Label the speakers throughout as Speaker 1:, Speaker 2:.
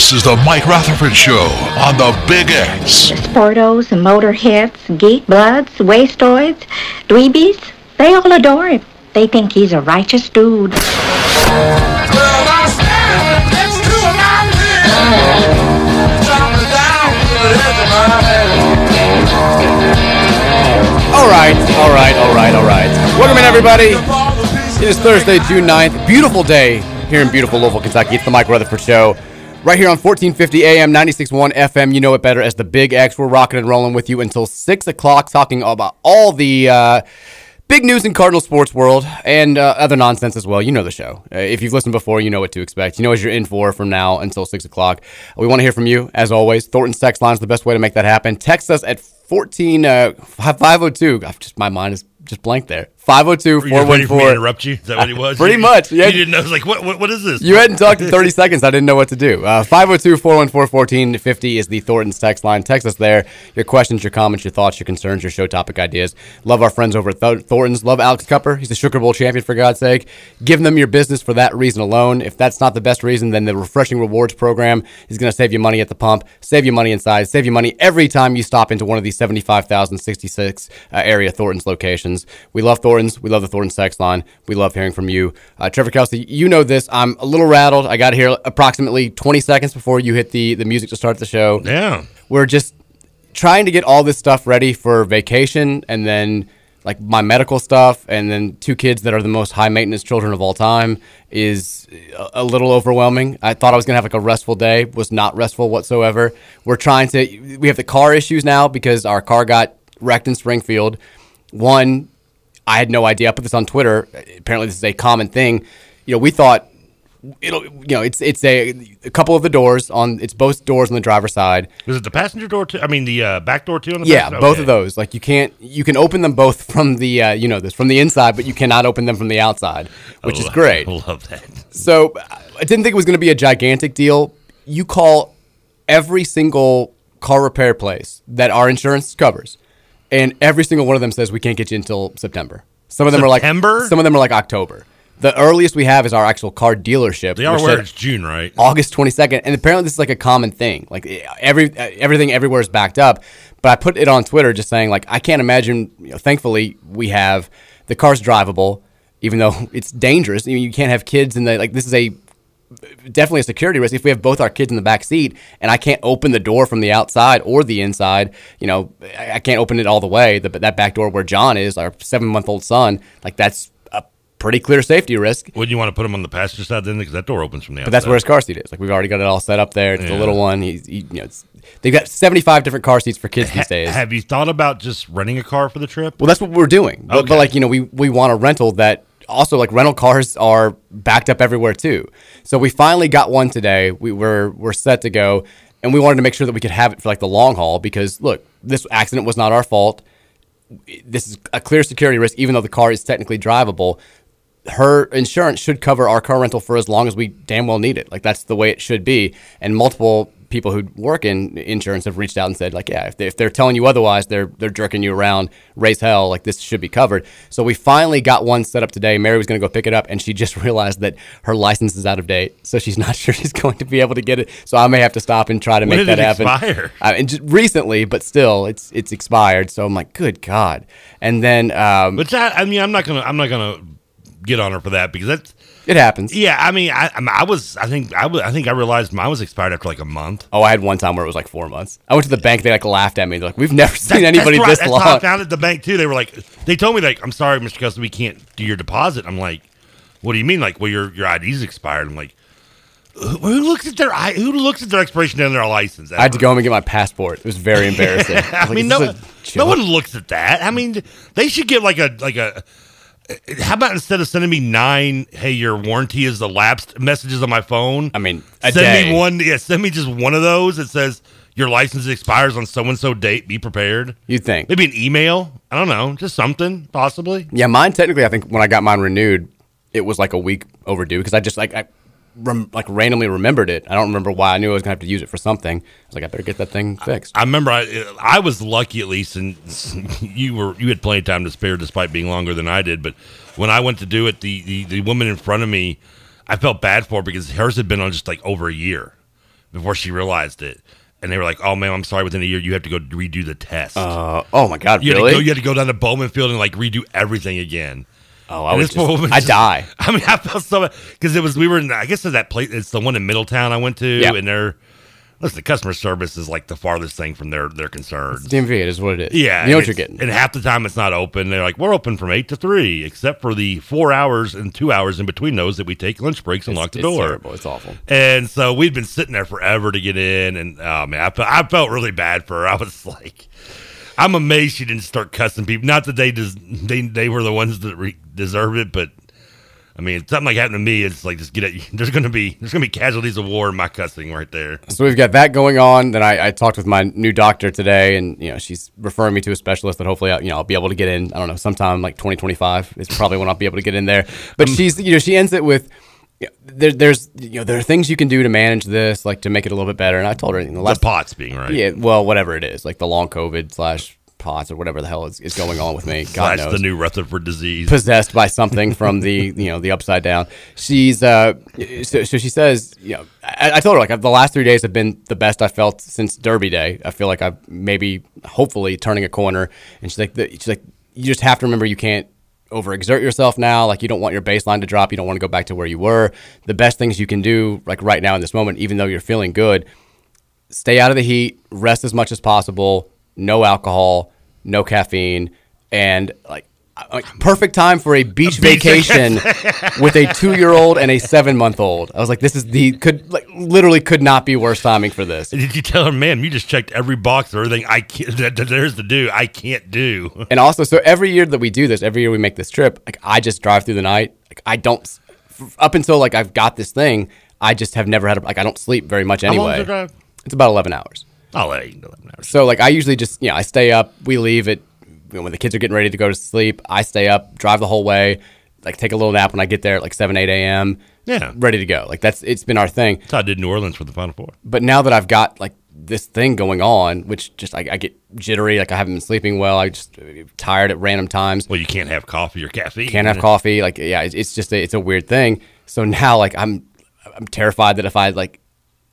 Speaker 1: This is the Mike Rutherford Show on the Big X.
Speaker 2: Sportos, motorheads, geek bloods, wastoids, dweebies, they all adore him. They think he's a righteous dude.
Speaker 3: All right, all right, all right, all right. Welcome in, everybody. It is Thursday, June 9th. Beautiful day here in beautiful Louisville, Kentucky. It's the Mike Rutherford Show. Right here on 1450 AM, 96.1 FM. You know it better as the Big X. We're rocking and rolling with you until 6 o'clock, talking about all the uh, big news in Cardinal sports world and uh, other nonsense as well. You know the show. Uh, if you've listened before, you know what to expect. You know what you're in for from now until 6 o'clock. We want to hear from you, as always. Thornton's text line is the best way to make that happen. Text us at 14, uh, 502. I've just, my mind is just blank there. 502 414.
Speaker 4: interrupt you? Is that what he was?
Speaker 3: Pretty
Speaker 4: you,
Speaker 3: much.
Speaker 4: You, you didn't know. I was like, what, what, what is this?
Speaker 3: You hadn't talked in 30 seconds. I didn't know what to do. 502 414 1450 is the Thornton's text line. Text us there. Your questions, your comments, your thoughts, your concerns, your show topic ideas. Love our friends over at Th- Thornton's. Love Alex Cupper. He's the Sugar Bowl champion, for God's sake. Give them your business for that reason alone. If that's not the best reason, then the Refreshing Rewards program is going to save you money at the pump, save you money inside, save you money every time you stop into one of these 75,066 uh, area Thornton's locations. We love Thornton's. We love the Thornton's text line. We love hearing from you. Uh, Trevor Kelsey, you know this. I'm a little rattled. I got here approximately 20 seconds before you hit the, the music to start the show.
Speaker 4: Yeah.
Speaker 3: We're just trying to get all this stuff ready for vacation and then like my medical stuff and then two kids that are the most high maintenance children of all time is a, a little overwhelming. I thought I was going to have like a restful day, was not restful whatsoever. We're trying to we have the car issues now because our car got wrecked in Springfield. One I had no idea. I put this on Twitter. Apparently, this is a common thing. You know, we thought it'll. You know, it's it's a, a couple of the doors on. It's both doors on the driver's side.
Speaker 4: Is it the passenger door too? I mean, the uh, back door too. On the
Speaker 3: yeah,
Speaker 4: passenger?
Speaker 3: both of those. Like you can't. You can open them both from the. Uh, you know this from the inside, but you cannot open them from the outside, which
Speaker 4: I
Speaker 3: is great.
Speaker 4: I love that.
Speaker 3: So I didn't think it was going to be a gigantic deal. You call every single car repair place that our insurance covers, and every single one of them says we can't get you until September. Some of them
Speaker 4: September?
Speaker 3: are like some of them are like October. The earliest we have is our actual car dealership.
Speaker 4: They are
Speaker 3: said
Speaker 4: it's June, right?
Speaker 3: August 22nd, and apparently this is like a common thing. Like every everything everywhere is backed up. But I put it on Twitter just saying like I can't imagine. You know, thankfully, we have the car's drivable, even though it's dangerous. You, you can't have kids in the like. This is a definitely a security risk if we have both our kids in the back seat and I can't open the door from the outside or the inside. You know, I, can't open it all the way. The, that back door where John is, our seven month old son, like that's a pretty clear safety risk.
Speaker 4: Wouldn't you want to put him on the passenger side then? Because that door opens from the
Speaker 3: But that's where his car seat is. Like we've already got it all set up there. It's the little one. He's, he, you know, it's, they've got seventy five different car seats for kids these days.
Speaker 4: Have you thought about just renting a car for the trip?
Speaker 3: Well, that's what we're doing. But, but like you know, we we want a rental that also like rental cars are backed up everywhere too. So we finally got one today. We were we're set to go, and we wanted to make sure that we could have it for like the long haul because look, this accident was not our fault. This is a clear security risk, even though the car is technically drivable. Her insurance should cover our car rental for as long as we damn well need it. Like that's the way it should be. And multiple people who work in insurance have reached out and said, like, yeah, if, they, if they're telling you otherwise, they're they're jerking you around, raise hell. Like this should be covered. So we finally got one set up today. Mary was going to go pick it up, and she just realized that her license is out of date, so she's not sure she's going to be able to get it. So I may have to stop and try to
Speaker 4: When
Speaker 3: make
Speaker 4: did
Speaker 3: that
Speaker 4: it
Speaker 3: happen.
Speaker 4: expire?
Speaker 3: Uh, and just recently, but still, it's it's expired. So I'm like, good God. And then um,
Speaker 4: But that, I mean, I'm not gonna, I'm not gonna get on her for that because that's
Speaker 3: It happens.
Speaker 4: yeah. I mean, I, I, was I think I was I think I realized mine was expired after like a month.
Speaker 3: Oh, I had one time where it was like four months. I went to the bank. They like laughed at me. They're like, "We've never seen anybody
Speaker 4: that's right,
Speaker 3: this
Speaker 4: that's
Speaker 3: long."
Speaker 4: How I found it at the bank too. They were like, they told me like, I'm sorry, Mr. Custom, we can't do your deposit. I'm like, what do you mean? Like, well, your your ID's expired. I'm like, who who looks at their I- who looks at their expiration on their license?
Speaker 3: I had to go home and get my passport. It was very embarrassing. I, was
Speaker 4: I
Speaker 3: like,
Speaker 4: mean,
Speaker 3: "Is
Speaker 4: no,
Speaker 3: this a
Speaker 4: no
Speaker 3: joke?"
Speaker 4: one looks at that. I mean, they should get like a like a. How about instead of sending me nine, hey, your warranty is elapsed messages on my phone?
Speaker 3: I mean,
Speaker 4: send
Speaker 3: day.
Speaker 4: me one. Yeah, send me just one of those that says your license expires on so and so date. Be prepared.
Speaker 3: You'd think.
Speaker 4: Maybe an email. I don't know, just something possibly.
Speaker 3: Yeah, mine technically, I think when I got mine renewed, it was like a week overdue because I just like I rem- like randomly remembered it. I don't remember why. I knew I was gonna have to use it for something. I was like, I better get that thing fixed.
Speaker 4: I remember I I was lucky at least, and you were you had plenty of time to spare despite being longer than I did. But when I went to do it, the the, the woman in front of me, I felt bad for her because hers had been on just like over a year before she realized it. And they were like, "Oh man, I'm sorry. Within a year, you have to go redo the test.
Speaker 3: Uh, oh my god,
Speaker 4: you, had
Speaker 3: really?
Speaker 4: to go, you had to go down to Bowman Field and like redo everything again."
Speaker 3: Oh, I
Speaker 4: And
Speaker 3: would just,
Speaker 4: woman
Speaker 3: I die.
Speaker 4: I mean, I felt so because it was we were in. I guess it's that place. It's the one in Middletown I went to,
Speaker 3: Yeah.
Speaker 4: and they're listen. The customer service is like the farthest thing from their their concerns.
Speaker 3: It's DMV, it is what it is.
Speaker 4: Yeah,
Speaker 3: you know what you're getting.
Speaker 4: And half the time it's not open. They're like, we're open from eight to three, except for the four hours and two hours in between those that we take lunch breaks and
Speaker 3: It's-
Speaker 4: lock the
Speaker 3: it's
Speaker 4: door.
Speaker 3: terrible. It's awful.
Speaker 4: And so we'd been sitting there forever to get in, and oh man, I felt, I felt really bad for her. I was like, I'm amazed she didn't start cussing people. Not that they just, they they were the ones that re- deserve it, but I mean, something like happened to me. It's like just get it. There's gonna be there's gonna be casualties of war in my cussing right there.
Speaker 3: So we've got that going on. Then I, I talked with my new doctor today, and you know she's referring me to a specialist that hopefully I, you know I'll be able to get in. I don't know, sometime like 2025 is probably when I'll be able to get in there. But
Speaker 4: Um,
Speaker 3: she's you know she ends it with. you know, There, there's you know there are things you can do to manage this, like to make it a little bit better. And I told her, you know,
Speaker 4: The
Speaker 3: last,
Speaker 4: POTS being right.
Speaker 3: yeah, well, whatever it is, like the long COVID slash POTS or whatever the hell is, is going on with me. God
Speaker 4: Slash
Speaker 3: knows
Speaker 4: the new Rutherford disease.
Speaker 3: possessed by something from the you know the upside down. She's uh, so, so she says you know I, I told her like the last three days have been the best I felt since Derby Day. I feel like I've maybe hopefully turning a corner. And she's like the, she's like you just have to remember you can't overexert yourself now. Like you don't want your baseline to drop. You don't want to go back to where you were. The best things you can do like right now in this moment, even though you're feeling good, stay out of the heat, rest as much as possible, no alcohol, no caffeine, and like, uh, like perfect time for a beach
Speaker 4: beach
Speaker 3: vacation with a two year old and a seven month old. I was like, this is the could like literally could not be worse timing for this.
Speaker 4: Did you tell her, man, you just checked every box of everything I can't, that, that there's to do, I can't do.
Speaker 3: And also, so every year that we do this, every year we make this trip, like I just drive through the night. Like I don't, up until like I've got this thing, I just have never had a, like I don't sleep very much anyway. It's about eleven hours.
Speaker 4: I'll let you know that.
Speaker 3: So like I usually just you know I stay up. We leave at you know, when the kids are getting ready to go to sleep. I stay up, drive the whole way, like take a little nap when I get there at like seven eight a.m.
Speaker 4: Yeah.
Speaker 3: ready to go. Like that's it's been our thing.
Speaker 4: That's how I did New Orleans for the Final Four.
Speaker 3: But now that I've got like this thing going on, which just I, I get jittery, like I haven't been sleeping well. I just uh, tired at random times.
Speaker 4: Well, you can't have coffee or caffeine.
Speaker 3: Can't have coffee. Like yeah, it's, it's just a, it's a weird thing. So now like I'm I'm terrified that if I like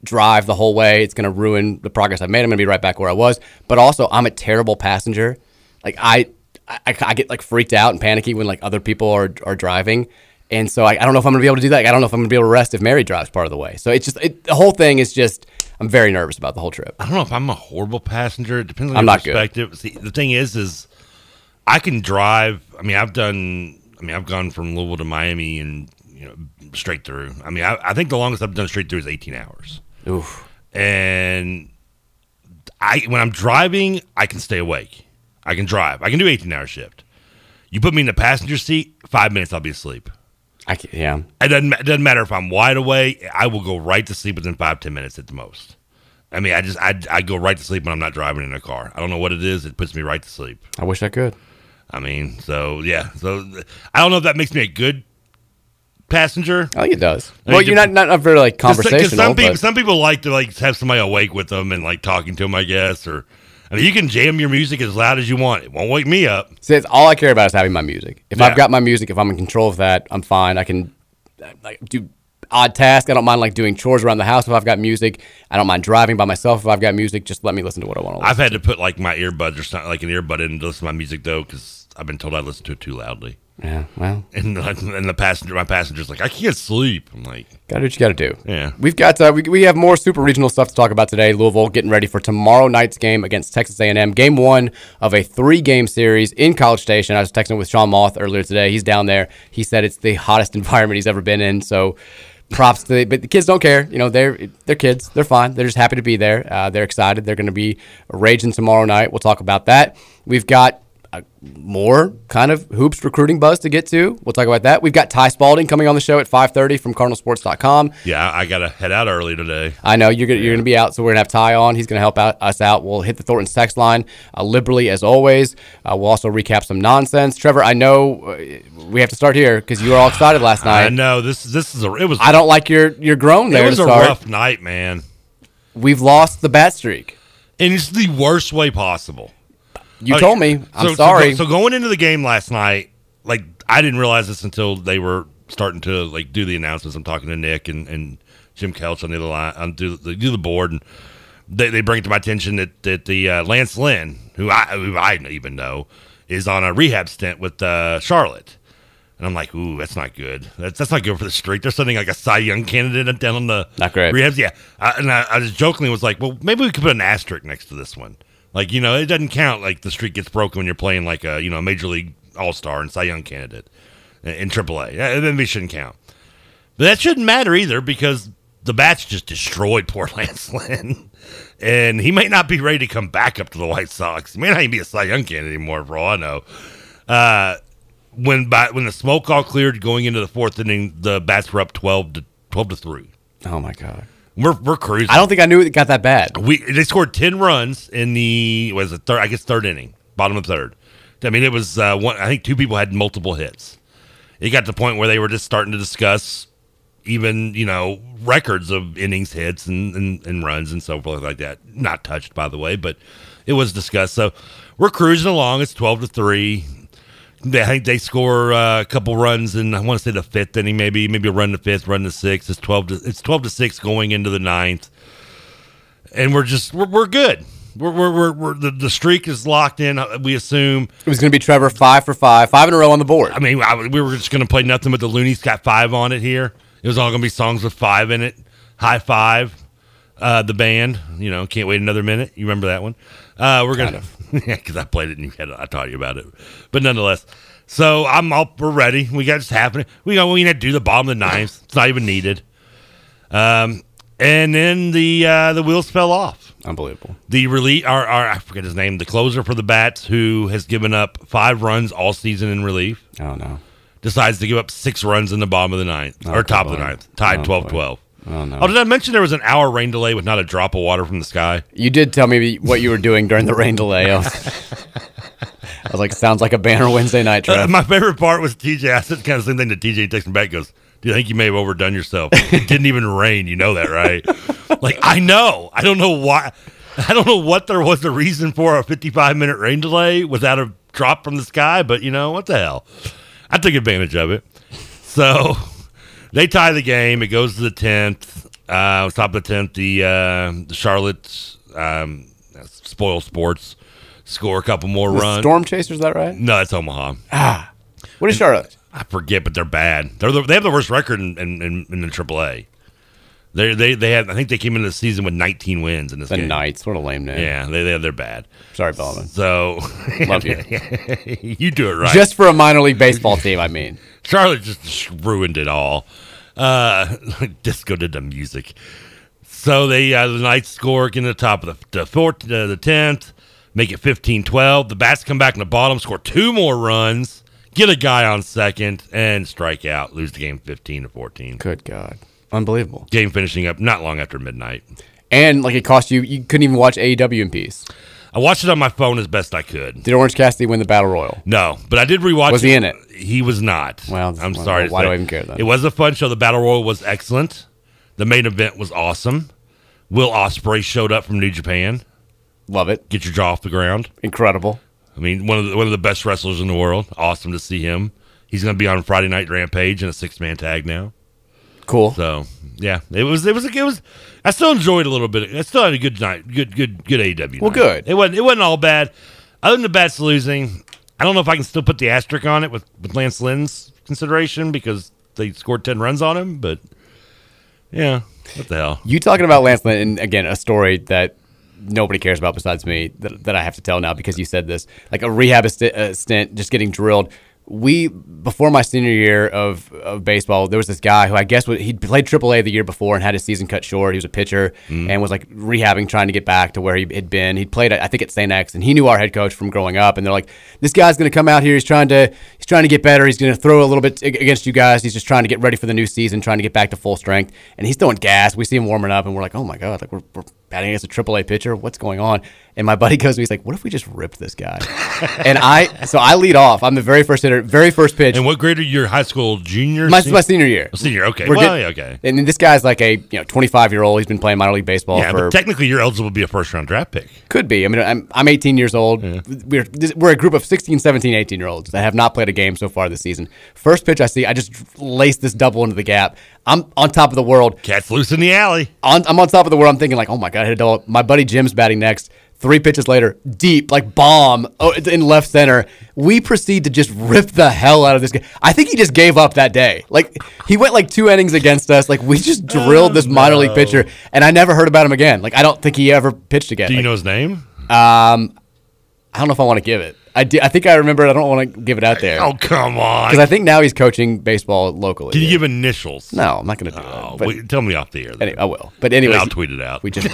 Speaker 3: drive the whole way, it's gonna ruin the progress I've made. I'm gonna be right back where I was. But also I'm a terrible passenger. Like I I, I get like freaked out and panicky when like other people are are driving. And so I, I don't know if I'm gonna be able to do that. Like, I don't know if I'm gonna be able to rest if Mary drives part of the way. So it's just it, the whole thing is just I'm very nervous about the whole trip.
Speaker 4: I don't know if I'm a horrible passenger. It depends on
Speaker 3: I'm
Speaker 4: your
Speaker 3: not good.
Speaker 4: perspective. See, the thing is, is I can drive. I mean, I've done. I mean, I've gone from Louisville to Miami and you know straight through. I mean, I, I think the longest I've done straight through is 18 hours.
Speaker 3: Oof.
Speaker 4: And I when I'm driving, I can stay awake. I can drive. I can do 18 hour shift. You put me in the passenger seat, five minutes, I'll be asleep.
Speaker 3: I can, yeah.
Speaker 4: It doesn't, it doesn't matter if I'm wide awake. I will go right to sleep within five ten minutes at the most. I mean, I just I, I go right to sleep when I'm not driving in a car. I don't know what it is. It puts me right to sleep.
Speaker 3: I wish I could.
Speaker 4: I mean, so yeah. So I don't know if that makes me a good passenger.
Speaker 3: I think it does.
Speaker 4: I
Speaker 3: Well, you're not not, very like
Speaker 4: 'cause
Speaker 3: conversational.
Speaker 4: Some people, some people like to like have somebody awake with them and like talking to them. I guess, or I mean, you can jam your music as loud as you want. It won't wake me up.
Speaker 3: See, it's all I care about is having my music. If
Speaker 4: Yeah.
Speaker 3: I've got my music, if I'm in control of that, I'm fine. I can like do odd tasks. I don't mind like doing chores around the house if I've got music. I don't mind driving by myself if I've got music. Just let me listen to what I want to listen.
Speaker 4: I've had to put like my earbuds or something like an earbud in to listen to my music though, because I've been told I listen to it too loudly.
Speaker 3: Yeah, well,
Speaker 4: and the, and the passenger, my passenger's like, I can't sleep. I'm like,
Speaker 3: Gotta do what you gotta do.
Speaker 4: Yeah.
Speaker 3: We've got uh, we, we have more super regional stuff to talk about today. Louisville getting ready for tomorrow night's game against Texas A&M. Game one of a three game series in College Station. I was texting with Sean Moth earlier today. He's down there. He said it's the hottest environment he's ever been in. So props to the, but the kids don't care. You know, they're they're kids. They're fine. They're just happy to be there. Uh, they're excited. They're going to be raging tomorrow night. We'll talk about that. We've got uh, more kind of hoops recruiting buzz to get to. We'll talk about that. We've got Ty Spalding coming on the show at 5:30 from CardinalSports.com.
Speaker 4: yeah, I gotta head out early today.
Speaker 3: I know you're gonna, you're going to be out, so we're going to have Ty on. He's going to help out us out. We'll hit the Thornton's text line uh, liberally as always. Uh, we'll also recap some nonsense. Trevor, I know uh, we have to start here because you were all excited last night.
Speaker 4: I know this this is a it was
Speaker 3: I don't like your your groan there.
Speaker 4: it was
Speaker 3: to
Speaker 4: a
Speaker 3: start.
Speaker 4: rough night, man,
Speaker 3: We've lost the bat streak.
Speaker 4: and it's the worst way possible.
Speaker 3: You
Speaker 4: Okay,
Speaker 3: told me. I'm
Speaker 4: so- so
Speaker 3: sorry.
Speaker 4: go- So, going into the game last night, like I didn't realize this until they were starting to like do the announcements. I'm talking to Nick and, and Jim Kelch on the other line, on do the do the board, and they, they bring it to my attention that that the uh, Lance Lynn, who I who I even know, is on a rehab stint with uh, Charlotte. And I'm like, ooh, that's not good. That's that's not good for the streak. They're sending like a Cy Young candidate down on the
Speaker 3: Not great.
Speaker 4: rehabs. Yeah, uh, and I, I just jokingly was like, well, maybe we could put an asterisk next to this one. Like, you know, it doesn't count. Like the streak gets broken when you're playing like a you know a major league all star and Cy Young candidate in, AAA. Then it shouldn't count. But that shouldn't matter either because the bats just destroyed poor Lance Lynn. And he may not be ready to come back up to the White Sox. He may not even be a Cy Young candidate anymore, for all I know. Uh, when by, when the smoke all cleared going into the fourth inning, the bats were up twelve to twelve to three.
Speaker 3: oh my god.
Speaker 4: We're we're cruising.
Speaker 3: I don't think I knew it got that bad.
Speaker 4: We they scored ten runs in the was it third? I guess third inning, bottom of third. I mean, it was uh, one. I think two people had multiple hits. It got to the point where they were just starting to discuss even you know records of innings hits and, and, and runs and so forth like that. Not touched by the way, but it was discussed. So we're cruising along. It's twelve to three. They, I think they score uh, a couple runs and I want to say the fifth inning, maybe maybe a run to fifth, run to sixth. It's twelve to it's twelve to six going into the ninth and we're just we're, we're good. We're, we're, we're, we're the, the streak is locked in. uh, We assume.
Speaker 3: It was going to be Trevor five for five, five in a row on the board.
Speaker 4: I mean, I, we were just going to play nothing but the Luniz got five on it here. It was all going to be songs with five in it. Hi-Five, uh, the band. You know, can't wait another minute. You remember that one? Uh, we're gonna, yeah, because I played it and you had I taught you about it. But nonetheless, so I'm all we're ready. We got it's happening. We got we need to do the bottom of the ninth. It's not even needed. Um, and then the uh, the wheels fell off.
Speaker 3: Unbelievable.
Speaker 4: The relief, our, our I forget his name, the closer for the Bats, who has given up five runs all season in relief,
Speaker 3: Oh no.
Speaker 4: decides to give up six runs in the bottom of the ninth
Speaker 3: Oh,
Speaker 4: or top of the ninth, tied
Speaker 3: Oh,
Speaker 4: 12 12.
Speaker 3: Oh no.
Speaker 4: Oh, did I mention there was an hour rain delay with not a drop of water from the sky?
Speaker 3: You did tell me what you were doing during the rain delay. I was, I was like, sounds like a banner Wednesday night,
Speaker 4: Uh,
Speaker 3: Trev.
Speaker 4: my favorite part was TJ. I said kind of the same thing to TJ. He texted me back. Goes, "Do you think you may have overdone yourself? It didn't even rain. You know that, right? like I know. I don't know why. I don't know what there was the reason for a 55 minute rain delay without a drop from the sky. But you know what the hell? I took advantage of it. So they tie the game. It goes to the 10th. Uh, top of the 10th, the uh, the Charlotte um, Spoil Sports score a couple more
Speaker 3: The
Speaker 4: runs.
Speaker 3: Storm Chasers, is that right?
Speaker 4: No, it's Omaha.
Speaker 3: Ah. What is Charlotte?
Speaker 4: I forget, but they're bad. They're the, they have the worst record in, in, in, in the AAA. They they they have. I think they came into the season with 19 wins in this
Speaker 3: The
Speaker 4: game.
Speaker 3: Knights. What a lame name.
Speaker 4: Yeah, they they they're bad.
Speaker 3: Sorry, Bellman.
Speaker 4: So
Speaker 3: Love you.
Speaker 4: you do it right.
Speaker 3: Just for a minor league baseball team, I mean.
Speaker 4: Charlotte just ruined it all. Uh, Disco did the music. So they uh, the Knights score in the top of the the fourth, uh, the tenth, make it 15-12. The Bats come back in the bottom, score two more runs, get a guy on second, and strike out, lose the game fifteen to fourteen.
Speaker 3: Good God, unbelievable.
Speaker 4: Game finishing up not long after midnight.
Speaker 3: And like it cost you, you couldn't even watch AEW in peace.
Speaker 4: I watched it on my phone as best I could.
Speaker 3: Did Orange Cassidy win the Battle Royal?
Speaker 4: No, but I did rewatch.
Speaker 3: Was he in it?
Speaker 4: He was not.
Speaker 3: Well,
Speaker 4: I'm
Speaker 3: well,
Speaker 4: sorry.
Speaker 3: why do. I even care then?
Speaker 4: It was a fun show. The battle royal was excellent. The main event was awesome. Will Ospreay showed up from New Japan.
Speaker 3: Love it.
Speaker 4: Get your jaw off the ground.
Speaker 3: Incredible.
Speaker 4: I mean, one of the, one of the best wrestlers in the world. Awesome to see him. He's going to be on Friday Night Rampage in a six man tag now.
Speaker 3: Cool.
Speaker 4: So yeah, it was it was it was. I still enjoyed a little bit. I still had a good night. Good good good AEW.
Speaker 3: Well,
Speaker 4: night.
Speaker 3: good.
Speaker 4: It wasn't it wasn't all bad. Other than the Bats losing, I don't know if I can still put the asterisk on it with, with Lance Lynn's consideration because they scored 10 runs on him, but yeah, what the hell?
Speaker 3: You talking about Lance Lynn, and again, a story that nobody cares about besides me that, that I have to tell now because you said this. Like a rehab st- uh, stint, just getting drilled. We before my senior year of, of baseball, there was this guy who I guess was, he'd played AAA the year before and had his season cut short. He was a pitcher
Speaker 4: Mm.
Speaker 3: and was like rehabbing, trying to get back to where he had been. He'd played, I think, at St. X, and he knew our head coach from growing up. And they're like, "This guy's going to come out here. He's trying to he's trying to get better. He's going to throw a little bit against you guys. He's just trying to get ready for the new season, trying to get back to full strength." And he's throwing gas. We see him warming up, and we're like, "Oh my god! Like we're, we're batting against a AAA pitcher. What's going on?" And my buddy goes to me, he's like, "What if we just ripped this guy?" and I, so I lead off. I'm the very first hitter, very first pitch.
Speaker 4: And what grade are you? High school junior?
Speaker 3: My,
Speaker 4: Sen-
Speaker 3: my senior year.
Speaker 4: Oh, senior, okay.
Speaker 3: We're
Speaker 4: well,
Speaker 3: get-
Speaker 4: yeah, okay.
Speaker 3: And then this guy's like a you know 25 year old. He's been playing minor league baseball
Speaker 4: Yeah,
Speaker 3: for
Speaker 4: but technically you're eligible to be a first round draft pick.
Speaker 3: could be. I mean, I'm, I'm 18 years old. We're we're a group of 16, 17, 18 year olds that have not played a game so far this season. First pitch I see, I just lace this double into the gap. I'm on top of the world.
Speaker 4: Cat's loose in the alley.
Speaker 3: On, I'm on top of the world. I'm thinking like, oh my god, I hit a double. My buddy Jim's batting next. Three pitches later, deep like bomb oh, in left center. We proceed to just rip the hell out of this guy. I think he just gave up that day. Like he went like two innings against us. Like we just drilled this minor league pitcher, and I never heard about him again. Like I don't think he ever pitched again.
Speaker 4: Do you
Speaker 3: Like,
Speaker 4: know his name?
Speaker 3: um, I don't know if I want to give it. I, do, I think I remember it. I don't want to give it out there.
Speaker 4: Oh, come on.
Speaker 3: Because I think now he's coaching baseball locally.
Speaker 4: Can you give initials?
Speaker 3: No, I'm not going to do
Speaker 4: Oh,
Speaker 3: that. But
Speaker 4: wait, tell me off the air. then.
Speaker 3: anyway, I will. But anyway,
Speaker 4: I'll tweet it out.
Speaker 3: We just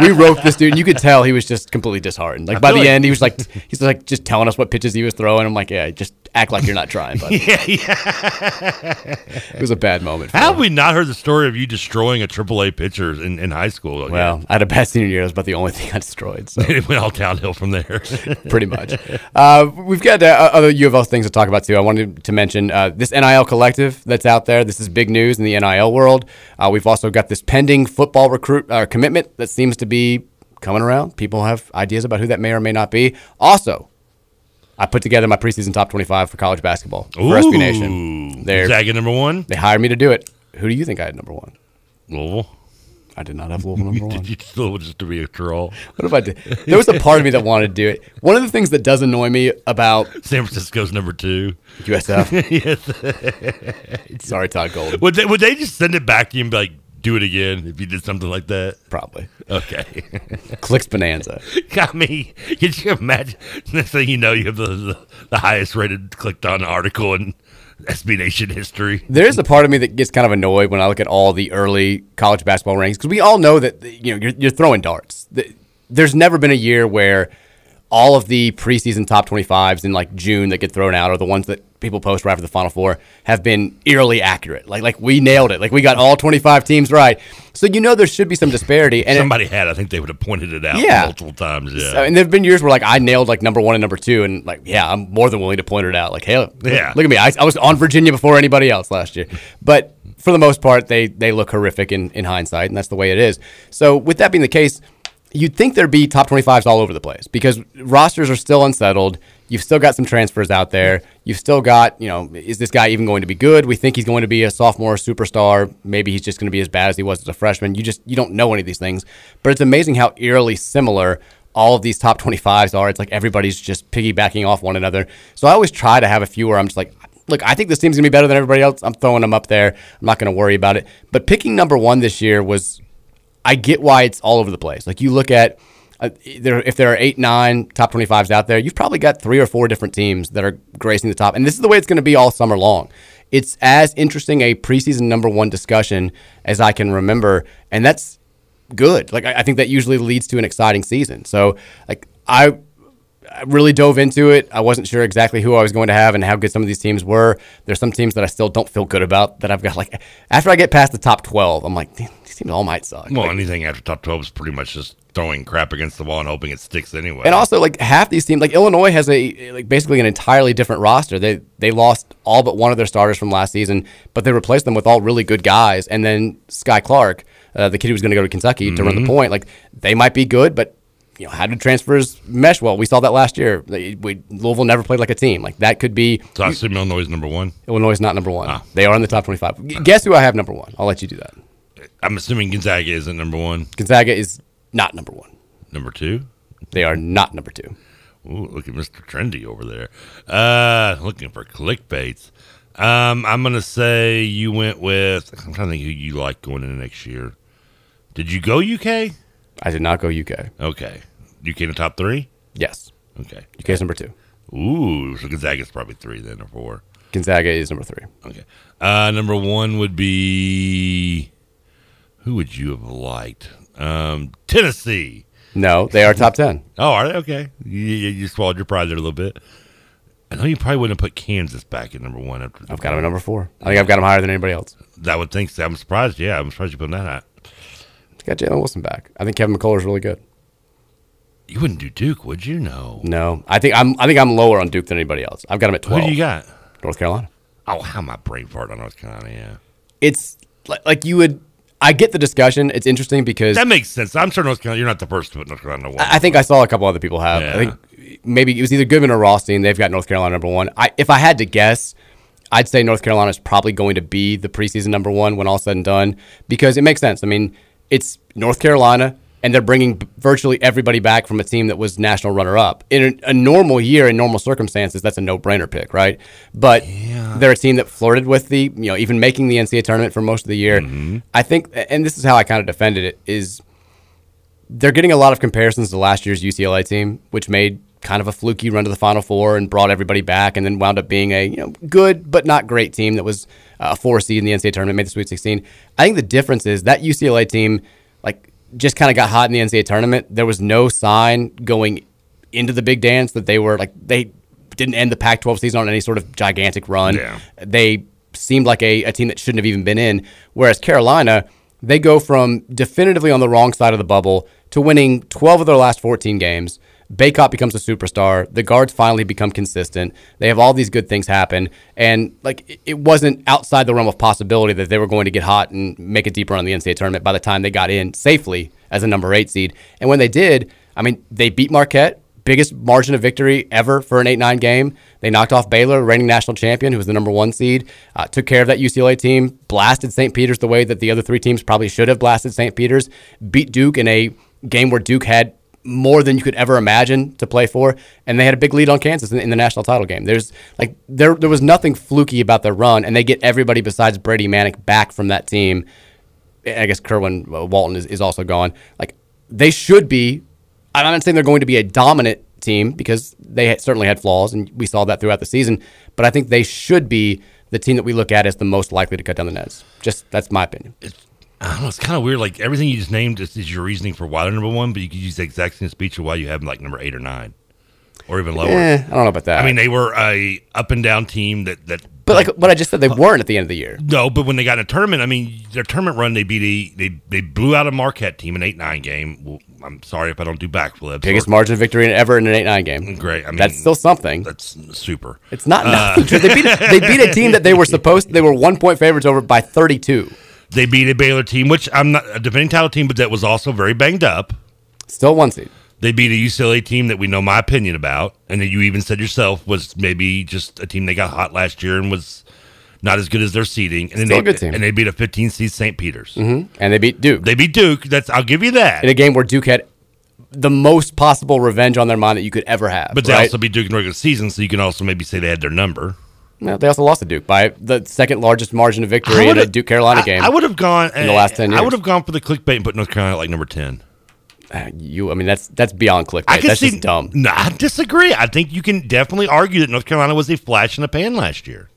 Speaker 3: we roped this dude. and You could tell he was just completely disheartened. Like
Speaker 4: I
Speaker 3: by the
Speaker 4: like-
Speaker 3: end, he was like he's like just telling us what pitches he was throwing. I'm like, yeah, just act like you're not trying. But
Speaker 4: yeah, yeah.
Speaker 3: it was a bad moment.
Speaker 4: How have we not heard the story of you destroying a AAA pitcher in, in high school?
Speaker 3: Well, I had a bad senior year. That was about the only thing I destroyed. So
Speaker 4: it went all downhill from there.
Speaker 3: pretty much. Uh, we've got uh, other U of L things to talk about too. I wanted to mention uh, this NIL collective that's out there. This is big news in the NIL world. Uh, we've also got this pending football recruit uh, commitment that seems to be coming around. People have ideas about who that may or may not be. Also, I put together my preseason top 25 for college basketball for SB Nation. They're-
Speaker 4: number one.
Speaker 3: They hired me to do it. Who do you think I had number one?
Speaker 4: Louisville.
Speaker 3: I did not have Louisville number one.
Speaker 4: Did you still just to be a troll?
Speaker 3: What if I did? There was a part of me that wanted to do it. One of the things that does annoy me about
Speaker 4: San Francisco's number two.
Speaker 3: USF.
Speaker 4: yes.
Speaker 3: Sorry, Todd Gold.
Speaker 4: Would they, would they just send it back to you and be like, do it again if you did something like that?
Speaker 3: Probably.
Speaker 4: Okay.
Speaker 3: Clicks Bonanza.
Speaker 4: Got me. Could you imagine? Next thing you know, you have the, the, the highest rated clicked on article in SB Nation history.
Speaker 3: There's a part of me that gets kind of annoyed when I look at all the early college basketball rankings because we all know that you know you're, you're throwing darts. There's never been a year where all of the preseason top 25s in like June that get thrown out, or the ones that people post right after the Final Four, have been eerily accurate. Like like we nailed it. Like we got all 25 teams right. So you know there should be some disparity. And it-
Speaker 4: Somebody had, I think they would have pointed it out
Speaker 3: Yeah.
Speaker 4: multiple times. Yeah.
Speaker 3: So, and there have been years where like I nailed like number one and number two, and like yeah, I'm more than willing to point it out. Like hey, look,
Speaker 4: Yeah.
Speaker 3: look at me, I, I was on Virginia before anybody else last year. But for the most part, they they look horrific in in hindsight, and that's the way it is. So with that being the case, you'd think there'd be top 25s all over the place because rosters are still unsettled. You've still got some transfers out there. You've still got, you know, is this guy even going to be good? We think he's going to be a sophomore superstar. Maybe he's just going to be as bad as he was as a freshman. You just you don't know any of these things. But it's amazing how eerily similar all of these top 25s are. It's like everybody's just piggybacking off one another. So I always try to have a few where I'm just like, look, I think this team's going to be better than everybody else. I'm throwing them up there. I'm not going to worry about it. But picking number 1 this year was I get why it's all over the place. Like you look at uh, there, if there are eight, nine top 25s out there, you've probably got three or four different teams that are gracing the top. And this is the way it's going to be all summer long. It's as interesting a preseason number one discussion as I can remember. And that's good. Like, I, I think that usually leads to an exciting season. So, like, I. I really dove into it. I wasn't sure exactly who I was going to have and how good some of these teams were. There's some teams that I still don't feel good about that I've got like after I get past the top 12, I'm like, all might suck.
Speaker 4: well,
Speaker 3: Like,
Speaker 4: anything after top 12 is pretty much just throwing crap against the wall and hoping it sticks anyway.
Speaker 3: And also, like half these teams, like Illinois has a like basically an entirely different roster. They they lost all but one of their starters from last season, but they replaced them with all really good guys. And then Skyy Clark, uh, the kid who was going to go to Kentucky to run the
Speaker 4: Mhm.
Speaker 3: point, like they might be good, but you know how did transfers mesh well? We saw that last year. They, we, Louisville never played like a team. Like that could be.
Speaker 4: so I assume Illinois is number one.
Speaker 3: Illinois is not number one.
Speaker 4: Ah.
Speaker 3: They are in the top twenty-five. Guess who I have number one? I'll let you do that.
Speaker 4: I'm assuming Gonzaga isn't number one.
Speaker 3: Gonzaga is not number one.
Speaker 4: Number two?
Speaker 3: They are not number two.
Speaker 4: Ooh, look at Mr. Trendy over there. Uh, looking for clickbaits. Um, I'm gonna say you went with. I'm trying to think who you like going into next year. Did you go UK?
Speaker 3: I did not go UK.
Speaker 4: Okay, UK in the top three.
Speaker 3: Yes.
Speaker 4: Okay.
Speaker 3: UK's number two.
Speaker 4: Ooh, so Gonzaga's probably three then or four.
Speaker 3: Gonzaga is number three.
Speaker 4: Okay. Uh, number one would be who would you have liked? Um, Tennessee.
Speaker 3: No, they are top ten.
Speaker 4: Oh, are they? Okay. You, you, you swallowed your pride there a little bit. I know you probably wouldn't have put Kansas back at number one. After
Speaker 3: I've got them at number four. I think I've got them higher than anybody else.
Speaker 4: That would think so. I'm surprised. Yeah, I'm surprised you put that at.
Speaker 3: Got Jalen Wilson back. I think Kevin McCullar is really good.
Speaker 4: You wouldn't do Duke, would you? No.
Speaker 3: No, I think I'm. I think I'm lower on Duke than anybody else. I've got them at twelve.
Speaker 4: Who do you got?
Speaker 3: North Carolina.
Speaker 4: Oh, how my brain fart on North Carolina? Yeah.
Speaker 3: It's like, like you would. I get the discussion. It's interesting because
Speaker 4: that makes sense. I'm sure North Carolina. You're not the first to put North Carolina one.
Speaker 3: I, I think I saw a couple other people have.
Speaker 4: Yeah.
Speaker 3: I think maybe it was either Goodman or Rothstein. They've got North Carolina number one. I, if I had to guess, I'd say North Carolina is probably going to be the preseason number one when all said and done because it makes sense. I mean, it's North Carolina, and they're bringing virtually everybody back from a team that was national runner up. In a, a normal year, in normal circumstances, that's a no brainer pick, right? But they're a team that flirted with the, you know, even making the NCAA tournament for most of the year. Mm-hmm. I think, and this is how I kind of defended it, is they're getting a lot of comparisons to last year's UCLA team, which made kind of a fluky run to the Final Four and brought everybody back, and then wound up being a you know good but not great team that was uh, a four seed in the NCAA tournament, made the Sweet 16. I think the difference is that UCLA team, like, just kind of got hot in the NCAA tournament. There was no sign going into the big dance that they were like they didn't end the Pac-12 season on any sort of gigantic run.
Speaker 4: Yeah.
Speaker 3: They seemed like a, a team that shouldn't have even been in. Whereas Carolina, they go from definitively on the wrong side of the bubble to winning 12 of their last 14 games. Bacot becomes a superstar. The guards finally become consistent. They have all these good things happen, and like it- wasn't outside the realm of possibility that they were going to get hot and make a deep run in the NCAA tournament by the time they got in safely as a number eight seed. And when they did, I mean, they beat Marquette, biggest margin of victory ever for an 8 9 game. They knocked off Baylor, reigning national champion, who was the number one seed, uh, took care of that UCLA team, blasted St. Peter's the way that the other three teams probably should have blasted St. Peter's, beat Duke in a game where Duke had more than you could ever imagine to play for, and they had a big lead on Kansas in, in the national title game. There's like there there was nothing fluky about their run, and they get everybody besides Brady Manek back from that team. I guess Kerwin uh, Walton is, is also gone. Like they should be. I'm not saying they're going to be a dominant team because they had, certainly had flaws, and we saw that throughout the season. But I think they should be the team that we look at as the most likely to cut down the nets. Just that's my opinion.
Speaker 4: I don't know. It's kind of weird. Like everything you just named is, is your reasoning for why they're number one, but you could use the exact same speech of why you have them like number eight or nine, or even lower.
Speaker 3: Eh, I don't know about that.
Speaker 4: I mean, they were a up and down team that that.
Speaker 3: but like what I just said, they weren't at the end of the year.
Speaker 4: No, but when they got in a tournament, I mean, their tournament run, they beat a they they blew out a Marquette team in eight nine game. Well, I'm sorry if I don't do backflips.
Speaker 3: Biggest
Speaker 4: or-
Speaker 3: margin of victory ever in an eight nine game.
Speaker 4: Great. I mean,
Speaker 3: that's still something.
Speaker 4: That's super.
Speaker 3: It's not
Speaker 4: Uh,
Speaker 3: nothing. they beat they beat a team that they were supposed they were one point favorites over by thirty two.
Speaker 4: They beat a Baylor team, which I'm not a defending title team, but that was also very banged up.
Speaker 3: Still one seed.
Speaker 4: They beat a UCLA team that we know my opinion about, and that you even said yourself was maybe just a team that got hot last year and was not as good as their seeding. And then
Speaker 3: Still
Speaker 4: they,
Speaker 3: a good team.
Speaker 4: And they beat a 15 seed St. Peter's.
Speaker 3: Mm-hmm. And they beat Duke.
Speaker 4: They beat Duke. That's I'll give you that.
Speaker 3: in a game where Duke had the most possible revenge on their mind that you could ever have.
Speaker 4: But they
Speaker 3: right?
Speaker 4: also beat Duke in regular season, so you can also maybe say they had their number.
Speaker 3: No, they also lost to Duke by the second largest margin of victory in a Duke Carolina game.
Speaker 4: I, would have gone
Speaker 3: in the last ten years.
Speaker 4: I would have gone for the clickbait and put North Carolina like number ten.
Speaker 3: Uh, you, I mean, that's that's beyond clickbait.
Speaker 4: I
Speaker 3: that's
Speaker 4: see.
Speaker 3: just dumb.
Speaker 4: No, I disagree. I think you can definitely argue that North Carolina was a flash in the pan last year.